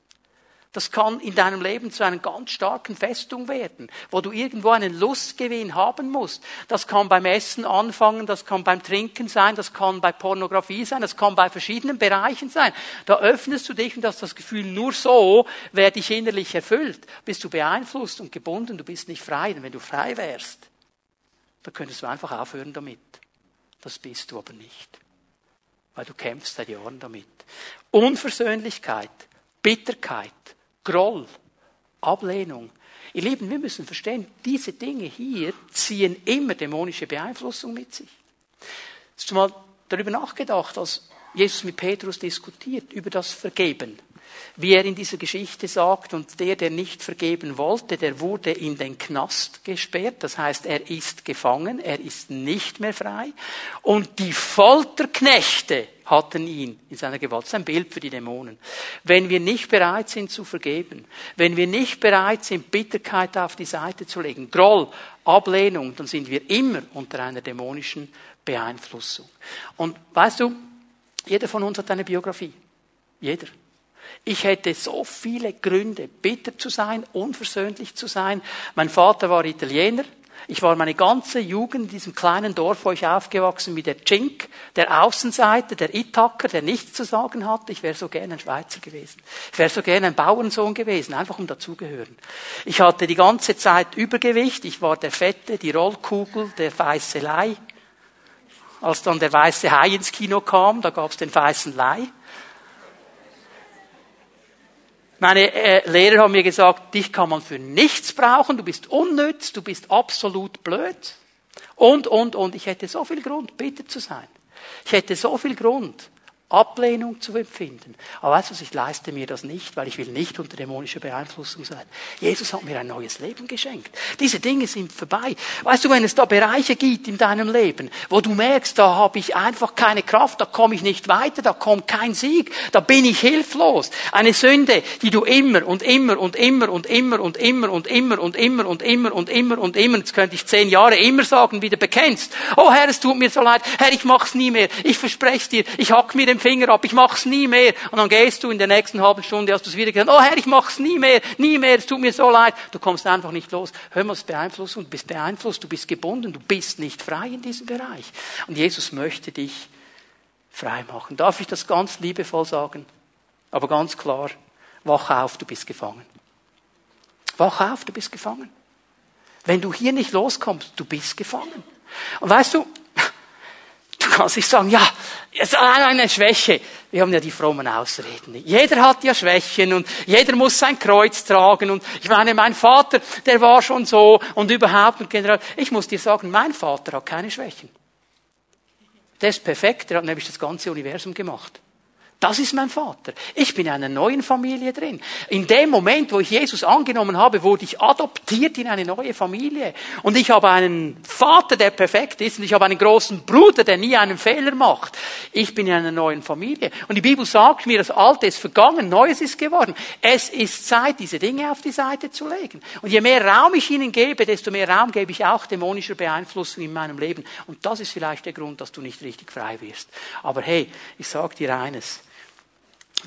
Das kann in deinem Leben zu einer ganz starken Festung werden, wo du irgendwo einen Lustgewinn haben musst. Das kann beim Essen anfangen, das kann beim Trinken sein, das kann bei Pornografie sein, das kann bei verschiedenen Bereichen sein. Da öffnest du dich und hast das Gefühl, nur so werde ich innerlich erfüllt. Bist du beeinflusst und gebunden, du bist nicht frei. Denn wenn du frei wärst, dann könntest du einfach aufhören damit. Das bist du aber nicht. Weil du kämpfst seit Jahren damit. Unversöhnlichkeit, Bitterkeit, Groll, Ablehnung. Ihr Lieben, wir müssen verstehen, diese Dinge hier ziehen immer dämonische Beeinflussung mit sich. Hast du mal darüber nachgedacht, als Jesus mit Petrus diskutiert über das Vergeben? Wie er in dieser Geschichte sagt, und der, der nicht vergeben wollte, der wurde in den Knast gesperrt. Das heißt, er ist gefangen, er ist nicht mehr frei. Und die Folterknechte hatten ihn in seiner Gewalt. Das ist ein Bild für die Dämonen. Wenn wir nicht bereit sind zu vergeben, wenn wir nicht bereit sind, Bitterkeit auf die Seite zu legen, Groll, Ablehnung, dann sind wir immer unter einer dämonischen Beeinflussung. Und weißt du, jeder von uns hat eine Biografie. Jeder. Ich hätte so viele Gründe, bitter zu sein, unversöhnlich zu sein. Mein Vater war Italiener. Ich war meine ganze Jugend in diesem kleinen Dorf, wo ich aufgewachsen bin, der Cink, der Außenseiter, der Itaker, der nichts zu sagen hatte. Ich wäre so gerne ein Schweizer gewesen. Ich wäre so gerne ein Bauernsohn gewesen, einfach um dazugehören. Ich hatte die ganze Zeit Übergewicht. Ich war der Fette, die Rollkugel, der weiße Lei. Als dann der weiße Hai ins Kino kam, da gab es den weißen Lei. Meine äh, Lehrer haben mir gesagt, dich kann man für nichts brauchen, du bist unnütz, du bist absolut blöd. Und, und, und. Ich hätte so viel Grund, bitter zu sein. Ich hätte so viel Grund, Ablehnung zu empfinden. Aber weißt du ich leiste mir das nicht, weil ich will nicht unter dämonischer Beeinflussung sein. Jesus hat mir ein neues Leben geschenkt. Diese Dinge sind vorbei. Weißt du, wenn es da Bereiche gibt in deinem Leben, wo du merkst, da habe ich einfach keine Kraft, da komme ich nicht weiter, da kommt kein Sieg, da bin ich hilflos. Eine Sünde, die du immer und immer und immer und immer und immer und immer und immer und immer und immer und immer, jetzt könnte ich zehn Jahre immer sagen, wieder bekennst. Oh Herr, es tut mir so leid. Herr, ich mach's nie mehr. Ich verspreche dir, ich hack mir den Finger ab, ich mach's nie mehr. Und dann gehst du in der nächsten halben Stunde, hast du es wieder gesagt, oh Herr, ich mach's nie mehr, nie mehr, es tut mir so leid. Du kommst einfach nicht los. Hör mal, es beeinflusst du bist beeinflusst, du bist gebunden, du bist nicht frei in diesem Bereich. Und Jesus möchte dich frei machen. Darf ich das ganz liebevoll sagen? Aber ganz klar, wach auf, du bist gefangen. Wach auf, du bist gefangen. Wenn du hier nicht loskommst, du bist gefangen. Und weißt Du kannst nicht sagen, ja, es ist eine Schwäche. Wir haben ja die frommen Ausreden. Jeder hat ja Schwächen und jeder muss sein Kreuz tragen. Und ich meine, mein Vater, der war schon so und überhaupt und generell. Ich muss dir sagen, mein Vater hat keine Schwächen. Der ist perfekt, der hat nämlich das ganze Universum gemacht. Das ist mein Vater. Ich bin in einer neuen Familie drin. In dem Moment, wo ich Jesus angenommen habe, wurde ich adoptiert in eine neue Familie. Und ich habe einen Vater, der perfekt ist. Und ich habe einen großen Bruder, der nie einen Fehler macht. Ich bin in einer neuen Familie. Und die Bibel sagt mir, das Alte ist vergangen, Neues ist geworden. Es ist Zeit, diese Dinge auf die Seite zu legen. Und je mehr Raum ich ihnen gebe, desto mehr Raum gebe ich auch dämonischer Beeinflussung in meinem Leben. Und das ist vielleicht der Grund, dass du nicht richtig frei wirst. Aber hey, ich sage dir eines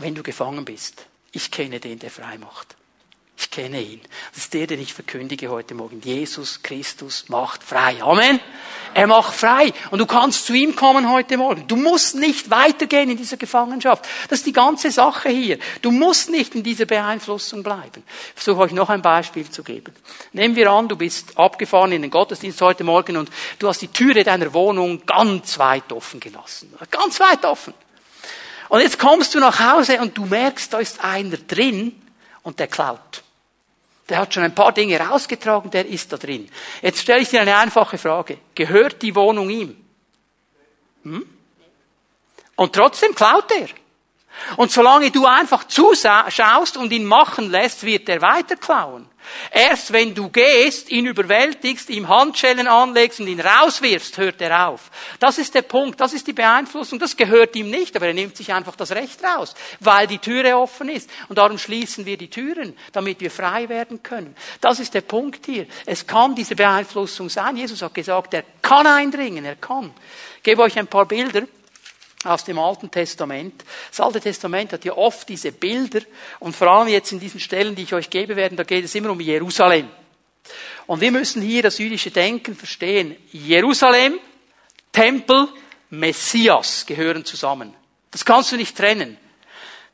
wenn du gefangen bist. Ich kenne den, der frei macht. Ich kenne ihn. Das ist der, den ich verkündige heute Morgen. Jesus Christus macht frei. Amen. Er macht frei. Und du kannst zu ihm kommen heute Morgen. Du musst nicht weitergehen in dieser Gefangenschaft. Das ist die ganze Sache hier. Du musst nicht in dieser Beeinflussung bleiben. Ich versuche euch noch ein Beispiel zu geben. Nehmen wir an, du bist abgefahren in den Gottesdienst heute Morgen und du hast die Türe deiner Wohnung ganz weit offen gelassen. Ganz weit offen. Und jetzt kommst du nach Hause und du merkst, da ist einer drin und der klaut. Der hat schon ein paar Dinge rausgetragen, der ist da drin. Jetzt stelle ich dir eine einfache Frage. Gehört die Wohnung ihm? Hm? Und trotzdem klaut er. Und solange du einfach zuschaust und ihn machen lässt, wird er weiter klauen. Erst wenn du gehst, ihn überwältigst, ihm Handschellen anlegst und ihn rauswirfst, hört er auf. Das ist der Punkt, das ist die Beeinflussung. Das gehört ihm nicht, aber er nimmt sich einfach das Recht raus, weil die Türe offen ist. Und darum schließen wir die Türen, damit wir frei werden können. Das ist der Punkt hier. Es kann diese Beeinflussung sein. Jesus hat gesagt, er kann eindringen, er kann. Ich gebe euch ein paar Bilder aus dem Alten Testament. Das Alte Testament hat ja oft diese Bilder und vor allem jetzt in diesen Stellen, die ich euch gebe werde, da geht es immer um Jerusalem. Und wir müssen hier das jüdische Denken verstehen. Jerusalem, Tempel, Messias gehören zusammen. Das kannst du nicht trennen.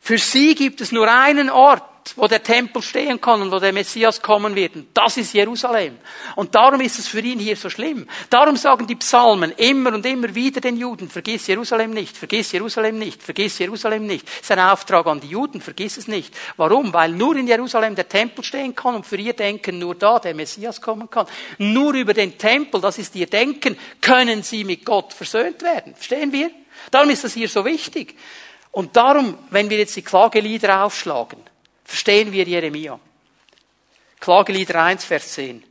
Für sie gibt es nur einen Ort, wo der Tempel stehen kann und wo der Messias kommen wird. Und das ist Jerusalem. Und darum ist es für ihn hier so schlimm. Darum sagen die Psalmen immer und immer wieder den Juden, vergiss Jerusalem nicht, vergiss Jerusalem nicht, vergiss Jerusalem nicht. Das ist ein Auftrag an die Juden, vergiss es nicht. Warum? Weil nur in Jerusalem der Tempel stehen kann und für ihr Denken nur da der Messias kommen kann. Nur über den Tempel, das ist ihr Denken, können sie mit Gott versöhnt werden. Verstehen wir? Darum ist das hier so wichtig. Und darum, wenn wir jetzt die Klagelieder aufschlagen, verstehen wir Jeremia. Klagelieder 1, Vers 10.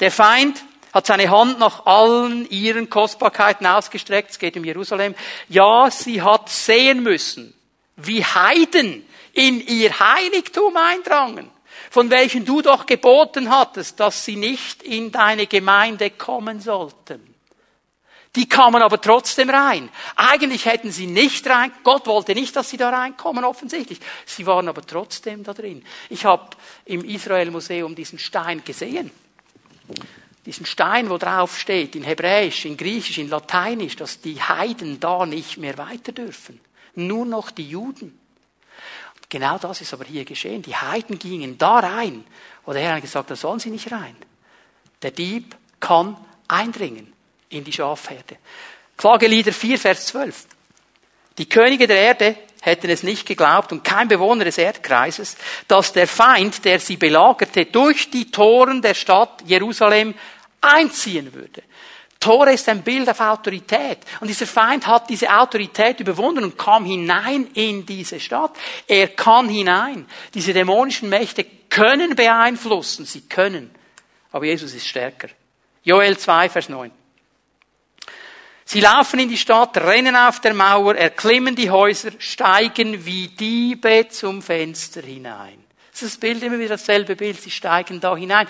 Der Feind hat seine Hand nach allen ihren Kostbarkeiten ausgestreckt. Es geht um Jerusalem. Ja, sie hat sehen müssen, wie Heiden in ihr Heiligtum eindrangen, von welchen du doch geboten hattest, dass sie nicht in deine Gemeinde kommen sollten. Die kamen aber trotzdem rein. Eigentlich hätten sie nicht rein, Gott wollte nicht, dass sie da reinkommen, offensichtlich. Sie waren aber trotzdem da drin. Ich habe im Israel Museum diesen Stein gesehen. Diesen Stein, wo drauf steht, in Hebräisch, in Griechisch, in Lateinisch, dass die Heiden da nicht mehr weiter dürfen. Nur noch die Juden. Genau das ist aber hier geschehen. Die Heiden gingen da rein. Oder der Herr hat gesagt, da sollen sie nicht rein. Der Dieb kann eindringen in die Schafherde. Klagelieder 4, Vers 12. Die Könige der Erde hätten es nicht geglaubt und kein Bewohner des Erdkreises, dass der Feind, der sie belagerte, durch die Toren der Stadt Jerusalem einziehen würde. Tore ist ein Bild auf Autorität. Und dieser Feind hat diese Autorität überwunden und kam hinein in diese Stadt. Er kann hinein. Diese dämonischen Mächte können beeinflussen. Sie können. Aber Jesus ist stärker. Joel 2, Vers 9. Sie laufen in die Stadt, rennen auf der Mauer, erklimmen die Häuser, steigen wie Diebe zum Fenster hinein. Das ist das Bild immer wieder dasselbe Bild. Sie steigen da hinein.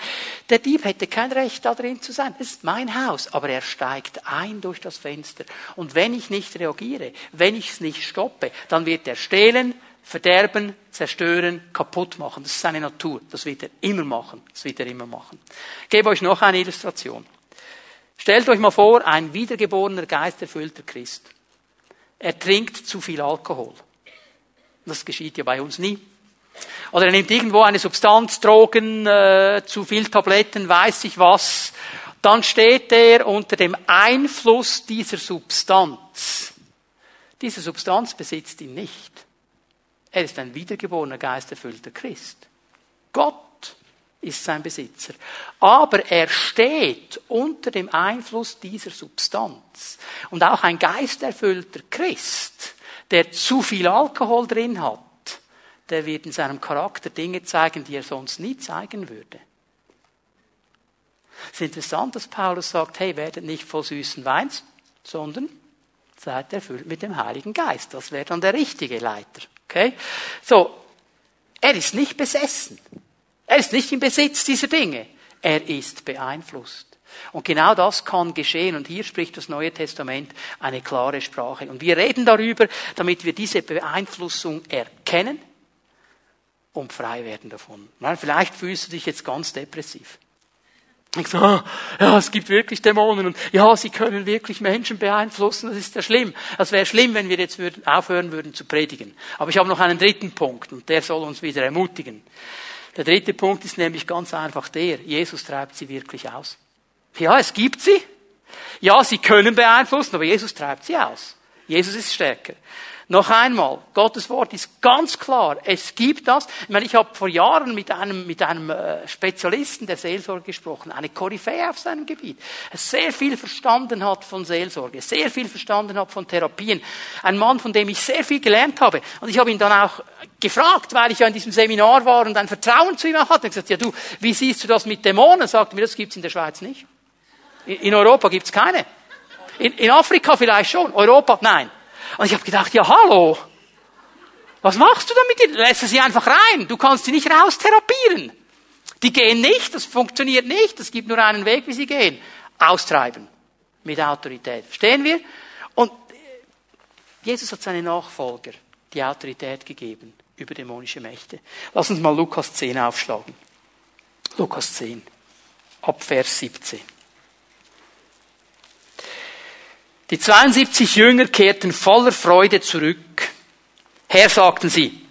Der Dieb hätte kein Recht, da drin zu sein. Das ist mein Haus. Aber er steigt ein durch das Fenster. Und wenn ich nicht reagiere, wenn ich es nicht stoppe, dann wird er stehlen, verderben, zerstören, kaputt machen. Das ist seine Natur. Das wird er immer machen. Das wird er immer machen. Ich gebe euch noch eine Illustration. Stellt euch mal vor, ein wiedergeborener, geisterfüllter Christ. Er trinkt zu viel Alkohol. Das geschieht ja bei uns nie. Oder er nimmt irgendwo eine Substanz, Drogen, äh, zu viel Tabletten, weiß ich was. Dann steht er unter dem Einfluss dieser Substanz. Diese Substanz besitzt ihn nicht. Er ist ein wiedergeborener, geisterfüllter Christ. Gott ist sein Besitzer. Aber er steht unter dem Einfluss dieser Substanz. Und auch ein geisterfüllter Christ, der zu viel Alkohol drin hat, der wird in seinem Charakter Dinge zeigen, die er sonst nie zeigen würde. Es ist interessant, dass Paulus sagt, hey, werdet nicht voll süßen Weins, sondern seid erfüllt mit dem Heiligen Geist. Das wäre dann der richtige Leiter. Okay? So. Er ist nicht besessen. Er ist nicht im Besitz dieser Dinge. Er ist beeinflusst. Und genau das kann geschehen. Und hier spricht das Neue Testament eine klare Sprache. Und wir reden darüber, damit wir diese Beeinflussung erkennen und frei werden davon. Vielleicht fühlst du dich jetzt ganz depressiv. Ich so, ah, ja, es gibt wirklich Dämonen und ja, sie können wirklich Menschen beeinflussen, das ist ja schlimm. Es wäre schlimm, wenn wir jetzt aufhören würden zu predigen. Aber ich habe noch einen dritten Punkt und der soll uns wieder ermutigen. Der dritte Punkt ist nämlich ganz einfach der, Jesus treibt sie wirklich aus. Ja, es gibt sie. Ja, sie können beeinflussen, aber Jesus treibt sie aus. Jesus ist stärker. Noch einmal, Gottes Wort ist ganz klar. Es gibt das. Ich meine, ich habe vor Jahren mit einem, mit einem äh, Spezialisten der Seelsorge gesprochen, eine Koryphäe auf seinem Gebiet. Er sehr viel verstanden hat von Seelsorge, sehr viel verstanden hat von Therapien. Ein Mann, von dem ich sehr viel gelernt habe. Und ich habe ihn dann auch gefragt, weil ich ja in diesem Seminar war und ein Vertrauen zu ihm auch hatte. Ich gesagt, ja du, wie siehst du das mit Dämonen? Er sagte mir, das gibt's in der Schweiz nicht. In Europa gibt's keine. In, in Afrika vielleicht schon, Europa nein. Und ich habe gedacht, ja hallo, was machst du damit? Lässt sie einfach rein. Du kannst sie nicht raustherapieren. Die gehen nicht, das funktioniert nicht. Es gibt nur einen Weg, wie sie gehen. Austreiben. Mit Autorität. Verstehen wir? Und Jesus hat seinen Nachfolger die Autorität gegeben über dämonische Mächte. Lass uns mal Lukas 10 aufschlagen. Lukas 10. Ab Vers 17. Die 72 Jünger kehrten voller Freude zurück. Herr, sagten sie,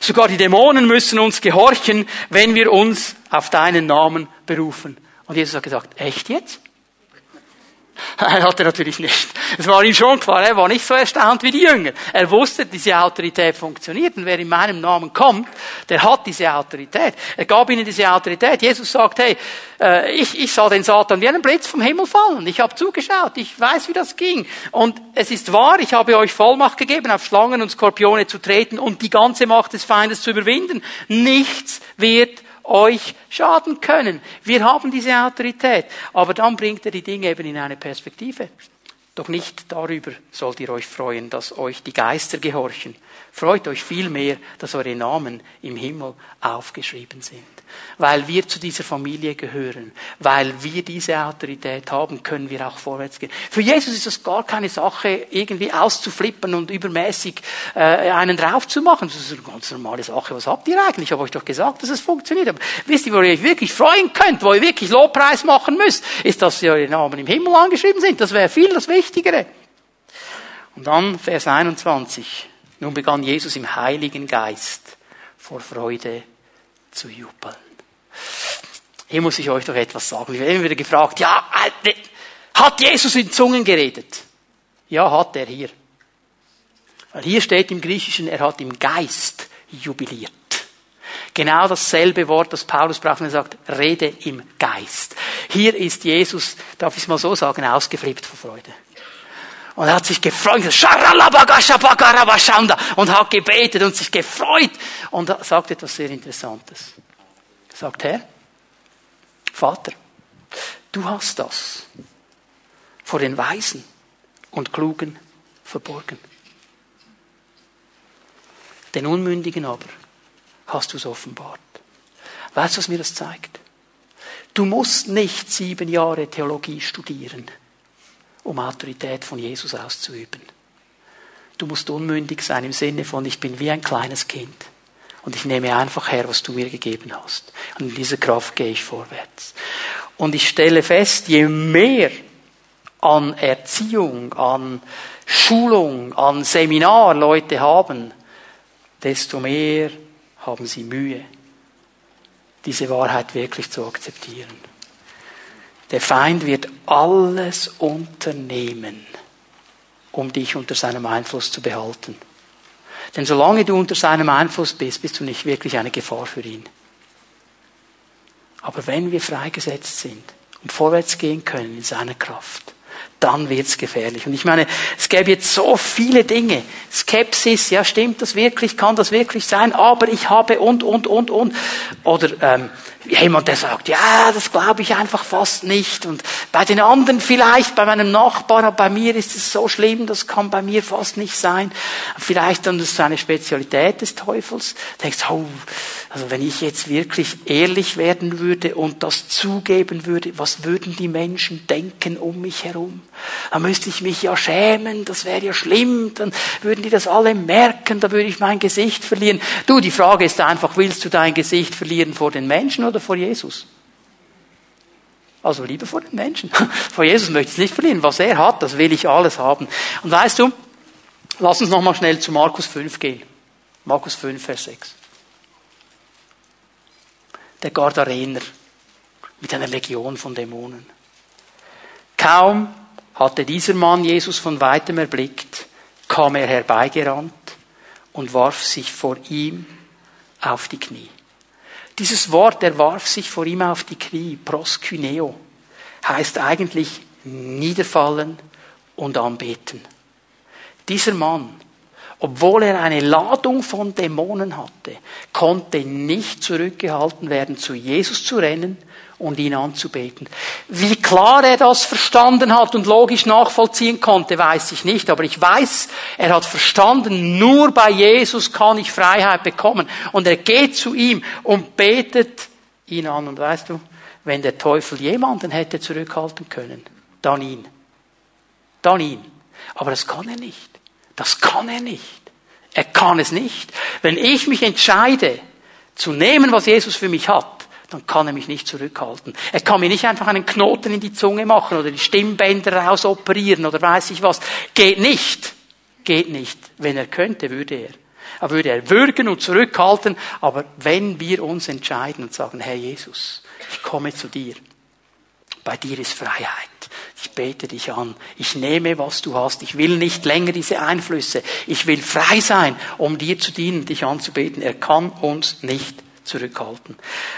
sogar die Dämonen müssen uns gehorchen, wenn wir uns auf deinen Namen berufen. Und Jesus hat gesagt, echt jetzt? Hat er natürlich nicht. Es war ihm schon klar, er war nicht so erstaunt wie die Jünger. Er wusste, diese Autorität funktioniert und wer in meinem Namen kommt, der hat diese Autorität. Er gab ihnen diese Autorität. Jesus sagt, hey, äh, ich, ich sah den Satan wie einen Blitz vom Himmel fallen. Ich habe zugeschaut, ich weiß, wie das ging. Und es ist wahr, ich habe euch Vollmacht gegeben, auf Schlangen und Skorpione zu treten und die ganze Macht des Feindes zu überwinden. Nichts wird euch schaden können. Wir haben diese Autorität. Aber dann bringt er die Dinge eben in eine Perspektive. Doch nicht darüber sollt ihr euch freuen, dass euch die Geister gehorchen. Freut euch vielmehr, dass eure Namen im Himmel aufgeschrieben sind weil wir zu dieser Familie gehören, weil wir diese Autorität haben, können wir auch vorwärts gehen. Für Jesus ist das gar keine Sache, irgendwie auszuflippen und übermäßig äh, einen drauf zu machen. Das ist eine ganz normale Sache. Was habt ihr eigentlich? Ich habe euch doch gesagt, dass es funktioniert. Aber wisst ihr, wo ihr euch wirklich freuen könnt, wo ihr wirklich Lobpreis machen müsst, ist, dass eure Namen im Himmel angeschrieben sind. Das wäre viel das Wichtigere. Und dann Vers 21. Nun begann Jesus im Heiligen Geist vor Freude zu jubeln. Hier muss ich euch doch etwas sagen. Ich werde immer wieder gefragt, ja, hat Jesus in Zungen geredet? Ja, hat er hier. Weil hier steht im Griechischen, er hat im Geist jubiliert. Genau dasselbe Wort, das Paulus braucht, wenn er sagt, rede im Geist. Hier ist Jesus, darf ich es mal so sagen, ausgeflippt vor Freude. Und er hat sich gefreut, und hat gebetet und sich gefreut und sagt etwas sehr Interessantes. Sagt, Herr, Vater, du hast das vor den Weisen und Klugen verborgen. Den Unmündigen aber hast du es offenbart. Weißt du, was mir das zeigt? Du musst nicht sieben Jahre Theologie studieren, um Autorität von Jesus auszuüben. Du musst unmündig sein im Sinne von, ich bin wie ein kleines Kind. Und ich nehme einfach her, was du mir gegeben hast. Und in dieser Kraft gehe ich vorwärts. Und ich stelle fest, je mehr an Erziehung, an Schulung, an Seminar Leute haben, desto mehr haben sie Mühe, diese Wahrheit wirklich zu akzeptieren. Der Feind wird alles unternehmen, um dich unter seinem Einfluss zu behalten. Denn solange du unter seinem Einfluss bist, bist du nicht wirklich eine Gefahr für ihn. Aber wenn wir freigesetzt sind und vorwärts gehen können in seiner Kraft, dann wird's gefährlich. Und ich meine, es gäbe jetzt so viele Dinge. Skepsis, ja, stimmt das wirklich? Kann das wirklich sein? Aber ich habe und, und, und, und. Oder ähm, jemand, der sagt, ja, das glaube ich einfach fast nicht. Und bei den anderen vielleicht, bei meinem Nachbar, aber bei mir ist es so schlimm, das kann bei mir fast nicht sein. Vielleicht dann ist es eine Spezialität des Teufels. Denkst, oh, also wenn ich jetzt wirklich ehrlich werden würde und das zugeben würde, was würden die Menschen denken um mich herum? Da müsste ich mich ja schämen, das wäre ja schlimm, dann würden die das alle merken, da würde ich mein Gesicht verlieren. Du, die Frage ist einfach, willst du dein Gesicht verlieren vor den Menschen oder vor Jesus? Also lieber vor den Menschen. Vor Jesus möchte ich es nicht verlieren. Was er hat, das will ich alles haben. Und weißt du, lass uns nochmal schnell zu Markus 5 gehen. Markus 5, Vers 6. Der Gardarener mit einer Legion von Dämonen. Kaum hatte dieser Mann Jesus von weitem erblickt, kam er herbeigerannt und warf sich vor ihm auf die Knie. Dieses Wort, er warf sich vor ihm auf die Knie, proskyneo, heißt eigentlich niederfallen und anbeten. Dieser Mann, obwohl er eine Ladung von Dämonen hatte, konnte nicht zurückgehalten werden, zu Jesus zu rennen und ihn anzubeten. Wie klar er das verstanden hat und logisch nachvollziehen konnte, weiß ich nicht. Aber ich weiß, er hat verstanden, nur bei Jesus kann ich Freiheit bekommen. Und er geht zu ihm und betet ihn an. Und weißt du, wenn der Teufel jemanden hätte zurückhalten können, dann ihn. Dann ihn. Aber das kann er nicht. Das kann er nicht. Er kann es nicht. Wenn ich mich entscheide, zu nehmen, was Jesus für mich hat, dann kann er mich nicht zurückhalten. Er kann mir nicht einfach einen Knoten in die Zunge machen oder die Stimmbänder rausoperieren oder weiß ich was. Geht nicht. Geht nicht. Wenn er könnte, würde er. Er würde er würgen und zurückhalten. Aber wenn wir uns entscheiden und sagen, Herr Jesus, ich komme zu dir. Bei dir ist Freiheit. Ich bete dich an. Ich nehme, was du hast. Ich will nicht länger diese Einflüsse. Ich will frei sein, um dir zu dienen, dich anzubeten. Er kann uns nicht zurückhalten.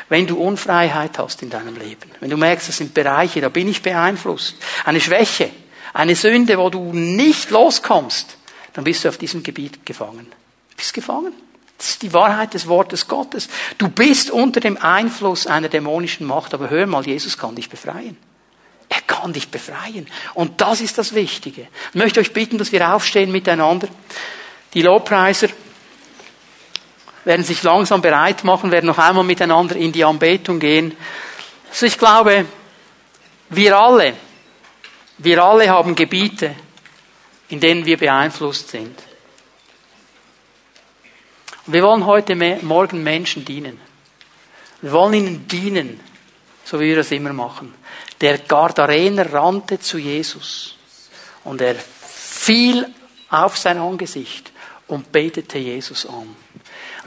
Wenn du Unfreiheit hast in deinem Leben, wenn du merkst, das sind Bereiche, da bin ich beeinflusst, eine Schwäche, eine Sünde, wo du nicht loskommst, dann bist du auf diesem Gebiet gefangen. Du bist gefangen. Das ist die Wahrheit des Wortes Gottes. Du bist unter dem Einfluss einer dämonischen Macht, aber hör mal, Jesus kann dich befreien. Er kann dich befreien. Und das ist das Wichtige. Ich möchte euch bitten, dass wir aufstehen miteinander. Die Lobpreiser werden sich langsam bereit machen, werden noch einmal miteinander in die Anbetung gehen. Also ich glaube, wir alle, wir alle haben Gebiete, in denen wir beeinflusst sind. Wir wollen heute Morgen Menschen dienen. Wir wollen ihnen dienen, so wie wir das immer machen. Der Gardarener rannte zu Jesus und er fiel auf sein Angesicht und betete Jesus an.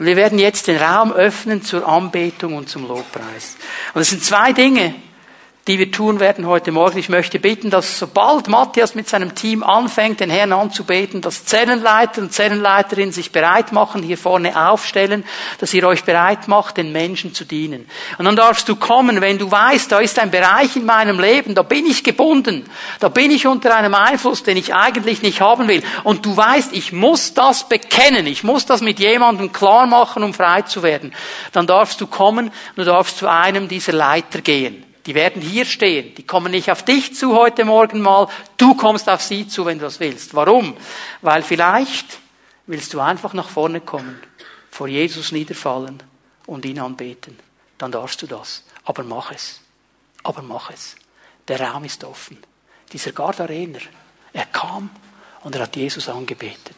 Und wir werden jetzt den Raum öffnen zur Anbetung und zum Lobpreis. Und es sind zwei Dinge, die wir tun werden heute Morgen. Ich möchte bitten, dass sobald Matthias mit seinem Team anfängt, den Herrn anzubeten, dass Zellenleiter und Zellenleiterinnen sich bereit machen, hier vorne aufstellen, dass ihr euch bereit macht, den Menschen zu dienen. Und dann darfst du kommen, wenn du weißt, da ist ein Bereich in meinem Leben, da bin ich gebunden, da bin ich unter einem Einfluss, den ich eigentlich nicht haben will. Und du weißt, ich muss das bekennen, ich muss das mit jemandem klar machen, um frei zu werden. Dann darfst du kommen, du darfst zu einem dieser Leiter gehen. Die werden hier stehen. Die kommen nicht auf dich zu heute Morgen mal. Du kommst auf sie zu, wenn du das willst. Warum? Weil vielleicht willst du einfach nach vorne kommen, vor Jesus niederfallen und ihn anbeten. Dann darfst du das. Aber mach es. Aber mach es. Der Raum ist offen. Dieser Gardarener, er kam und er hat Jesus angebetet.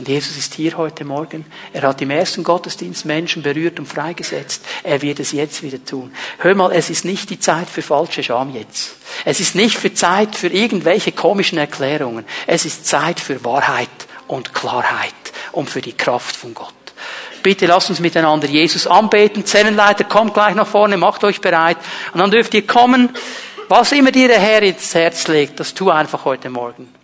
Und Jesus ist hier heute Morgen. Er hat im ersten Gottesdienst Menschen berührt und freigesetzt. Er wird es jetzt wieder tun. Hör mal, es ist nicht die Zeit für falsche Scham jetzt. Es ist nicht für Zeit für irgendwelche komischen Erklärungen. Es ist Zeit für Wahrheit und Klarheit und für die Kraft von Gott. Bitte lasst uns miteinander Jesus anbeten. Zellenleiter, kommt gleich nach vorne, macht euch bereit. Und dann dürft ihr kommen. Was immer dir der Herr ins Herz legt, das tu einfach heute Morgen.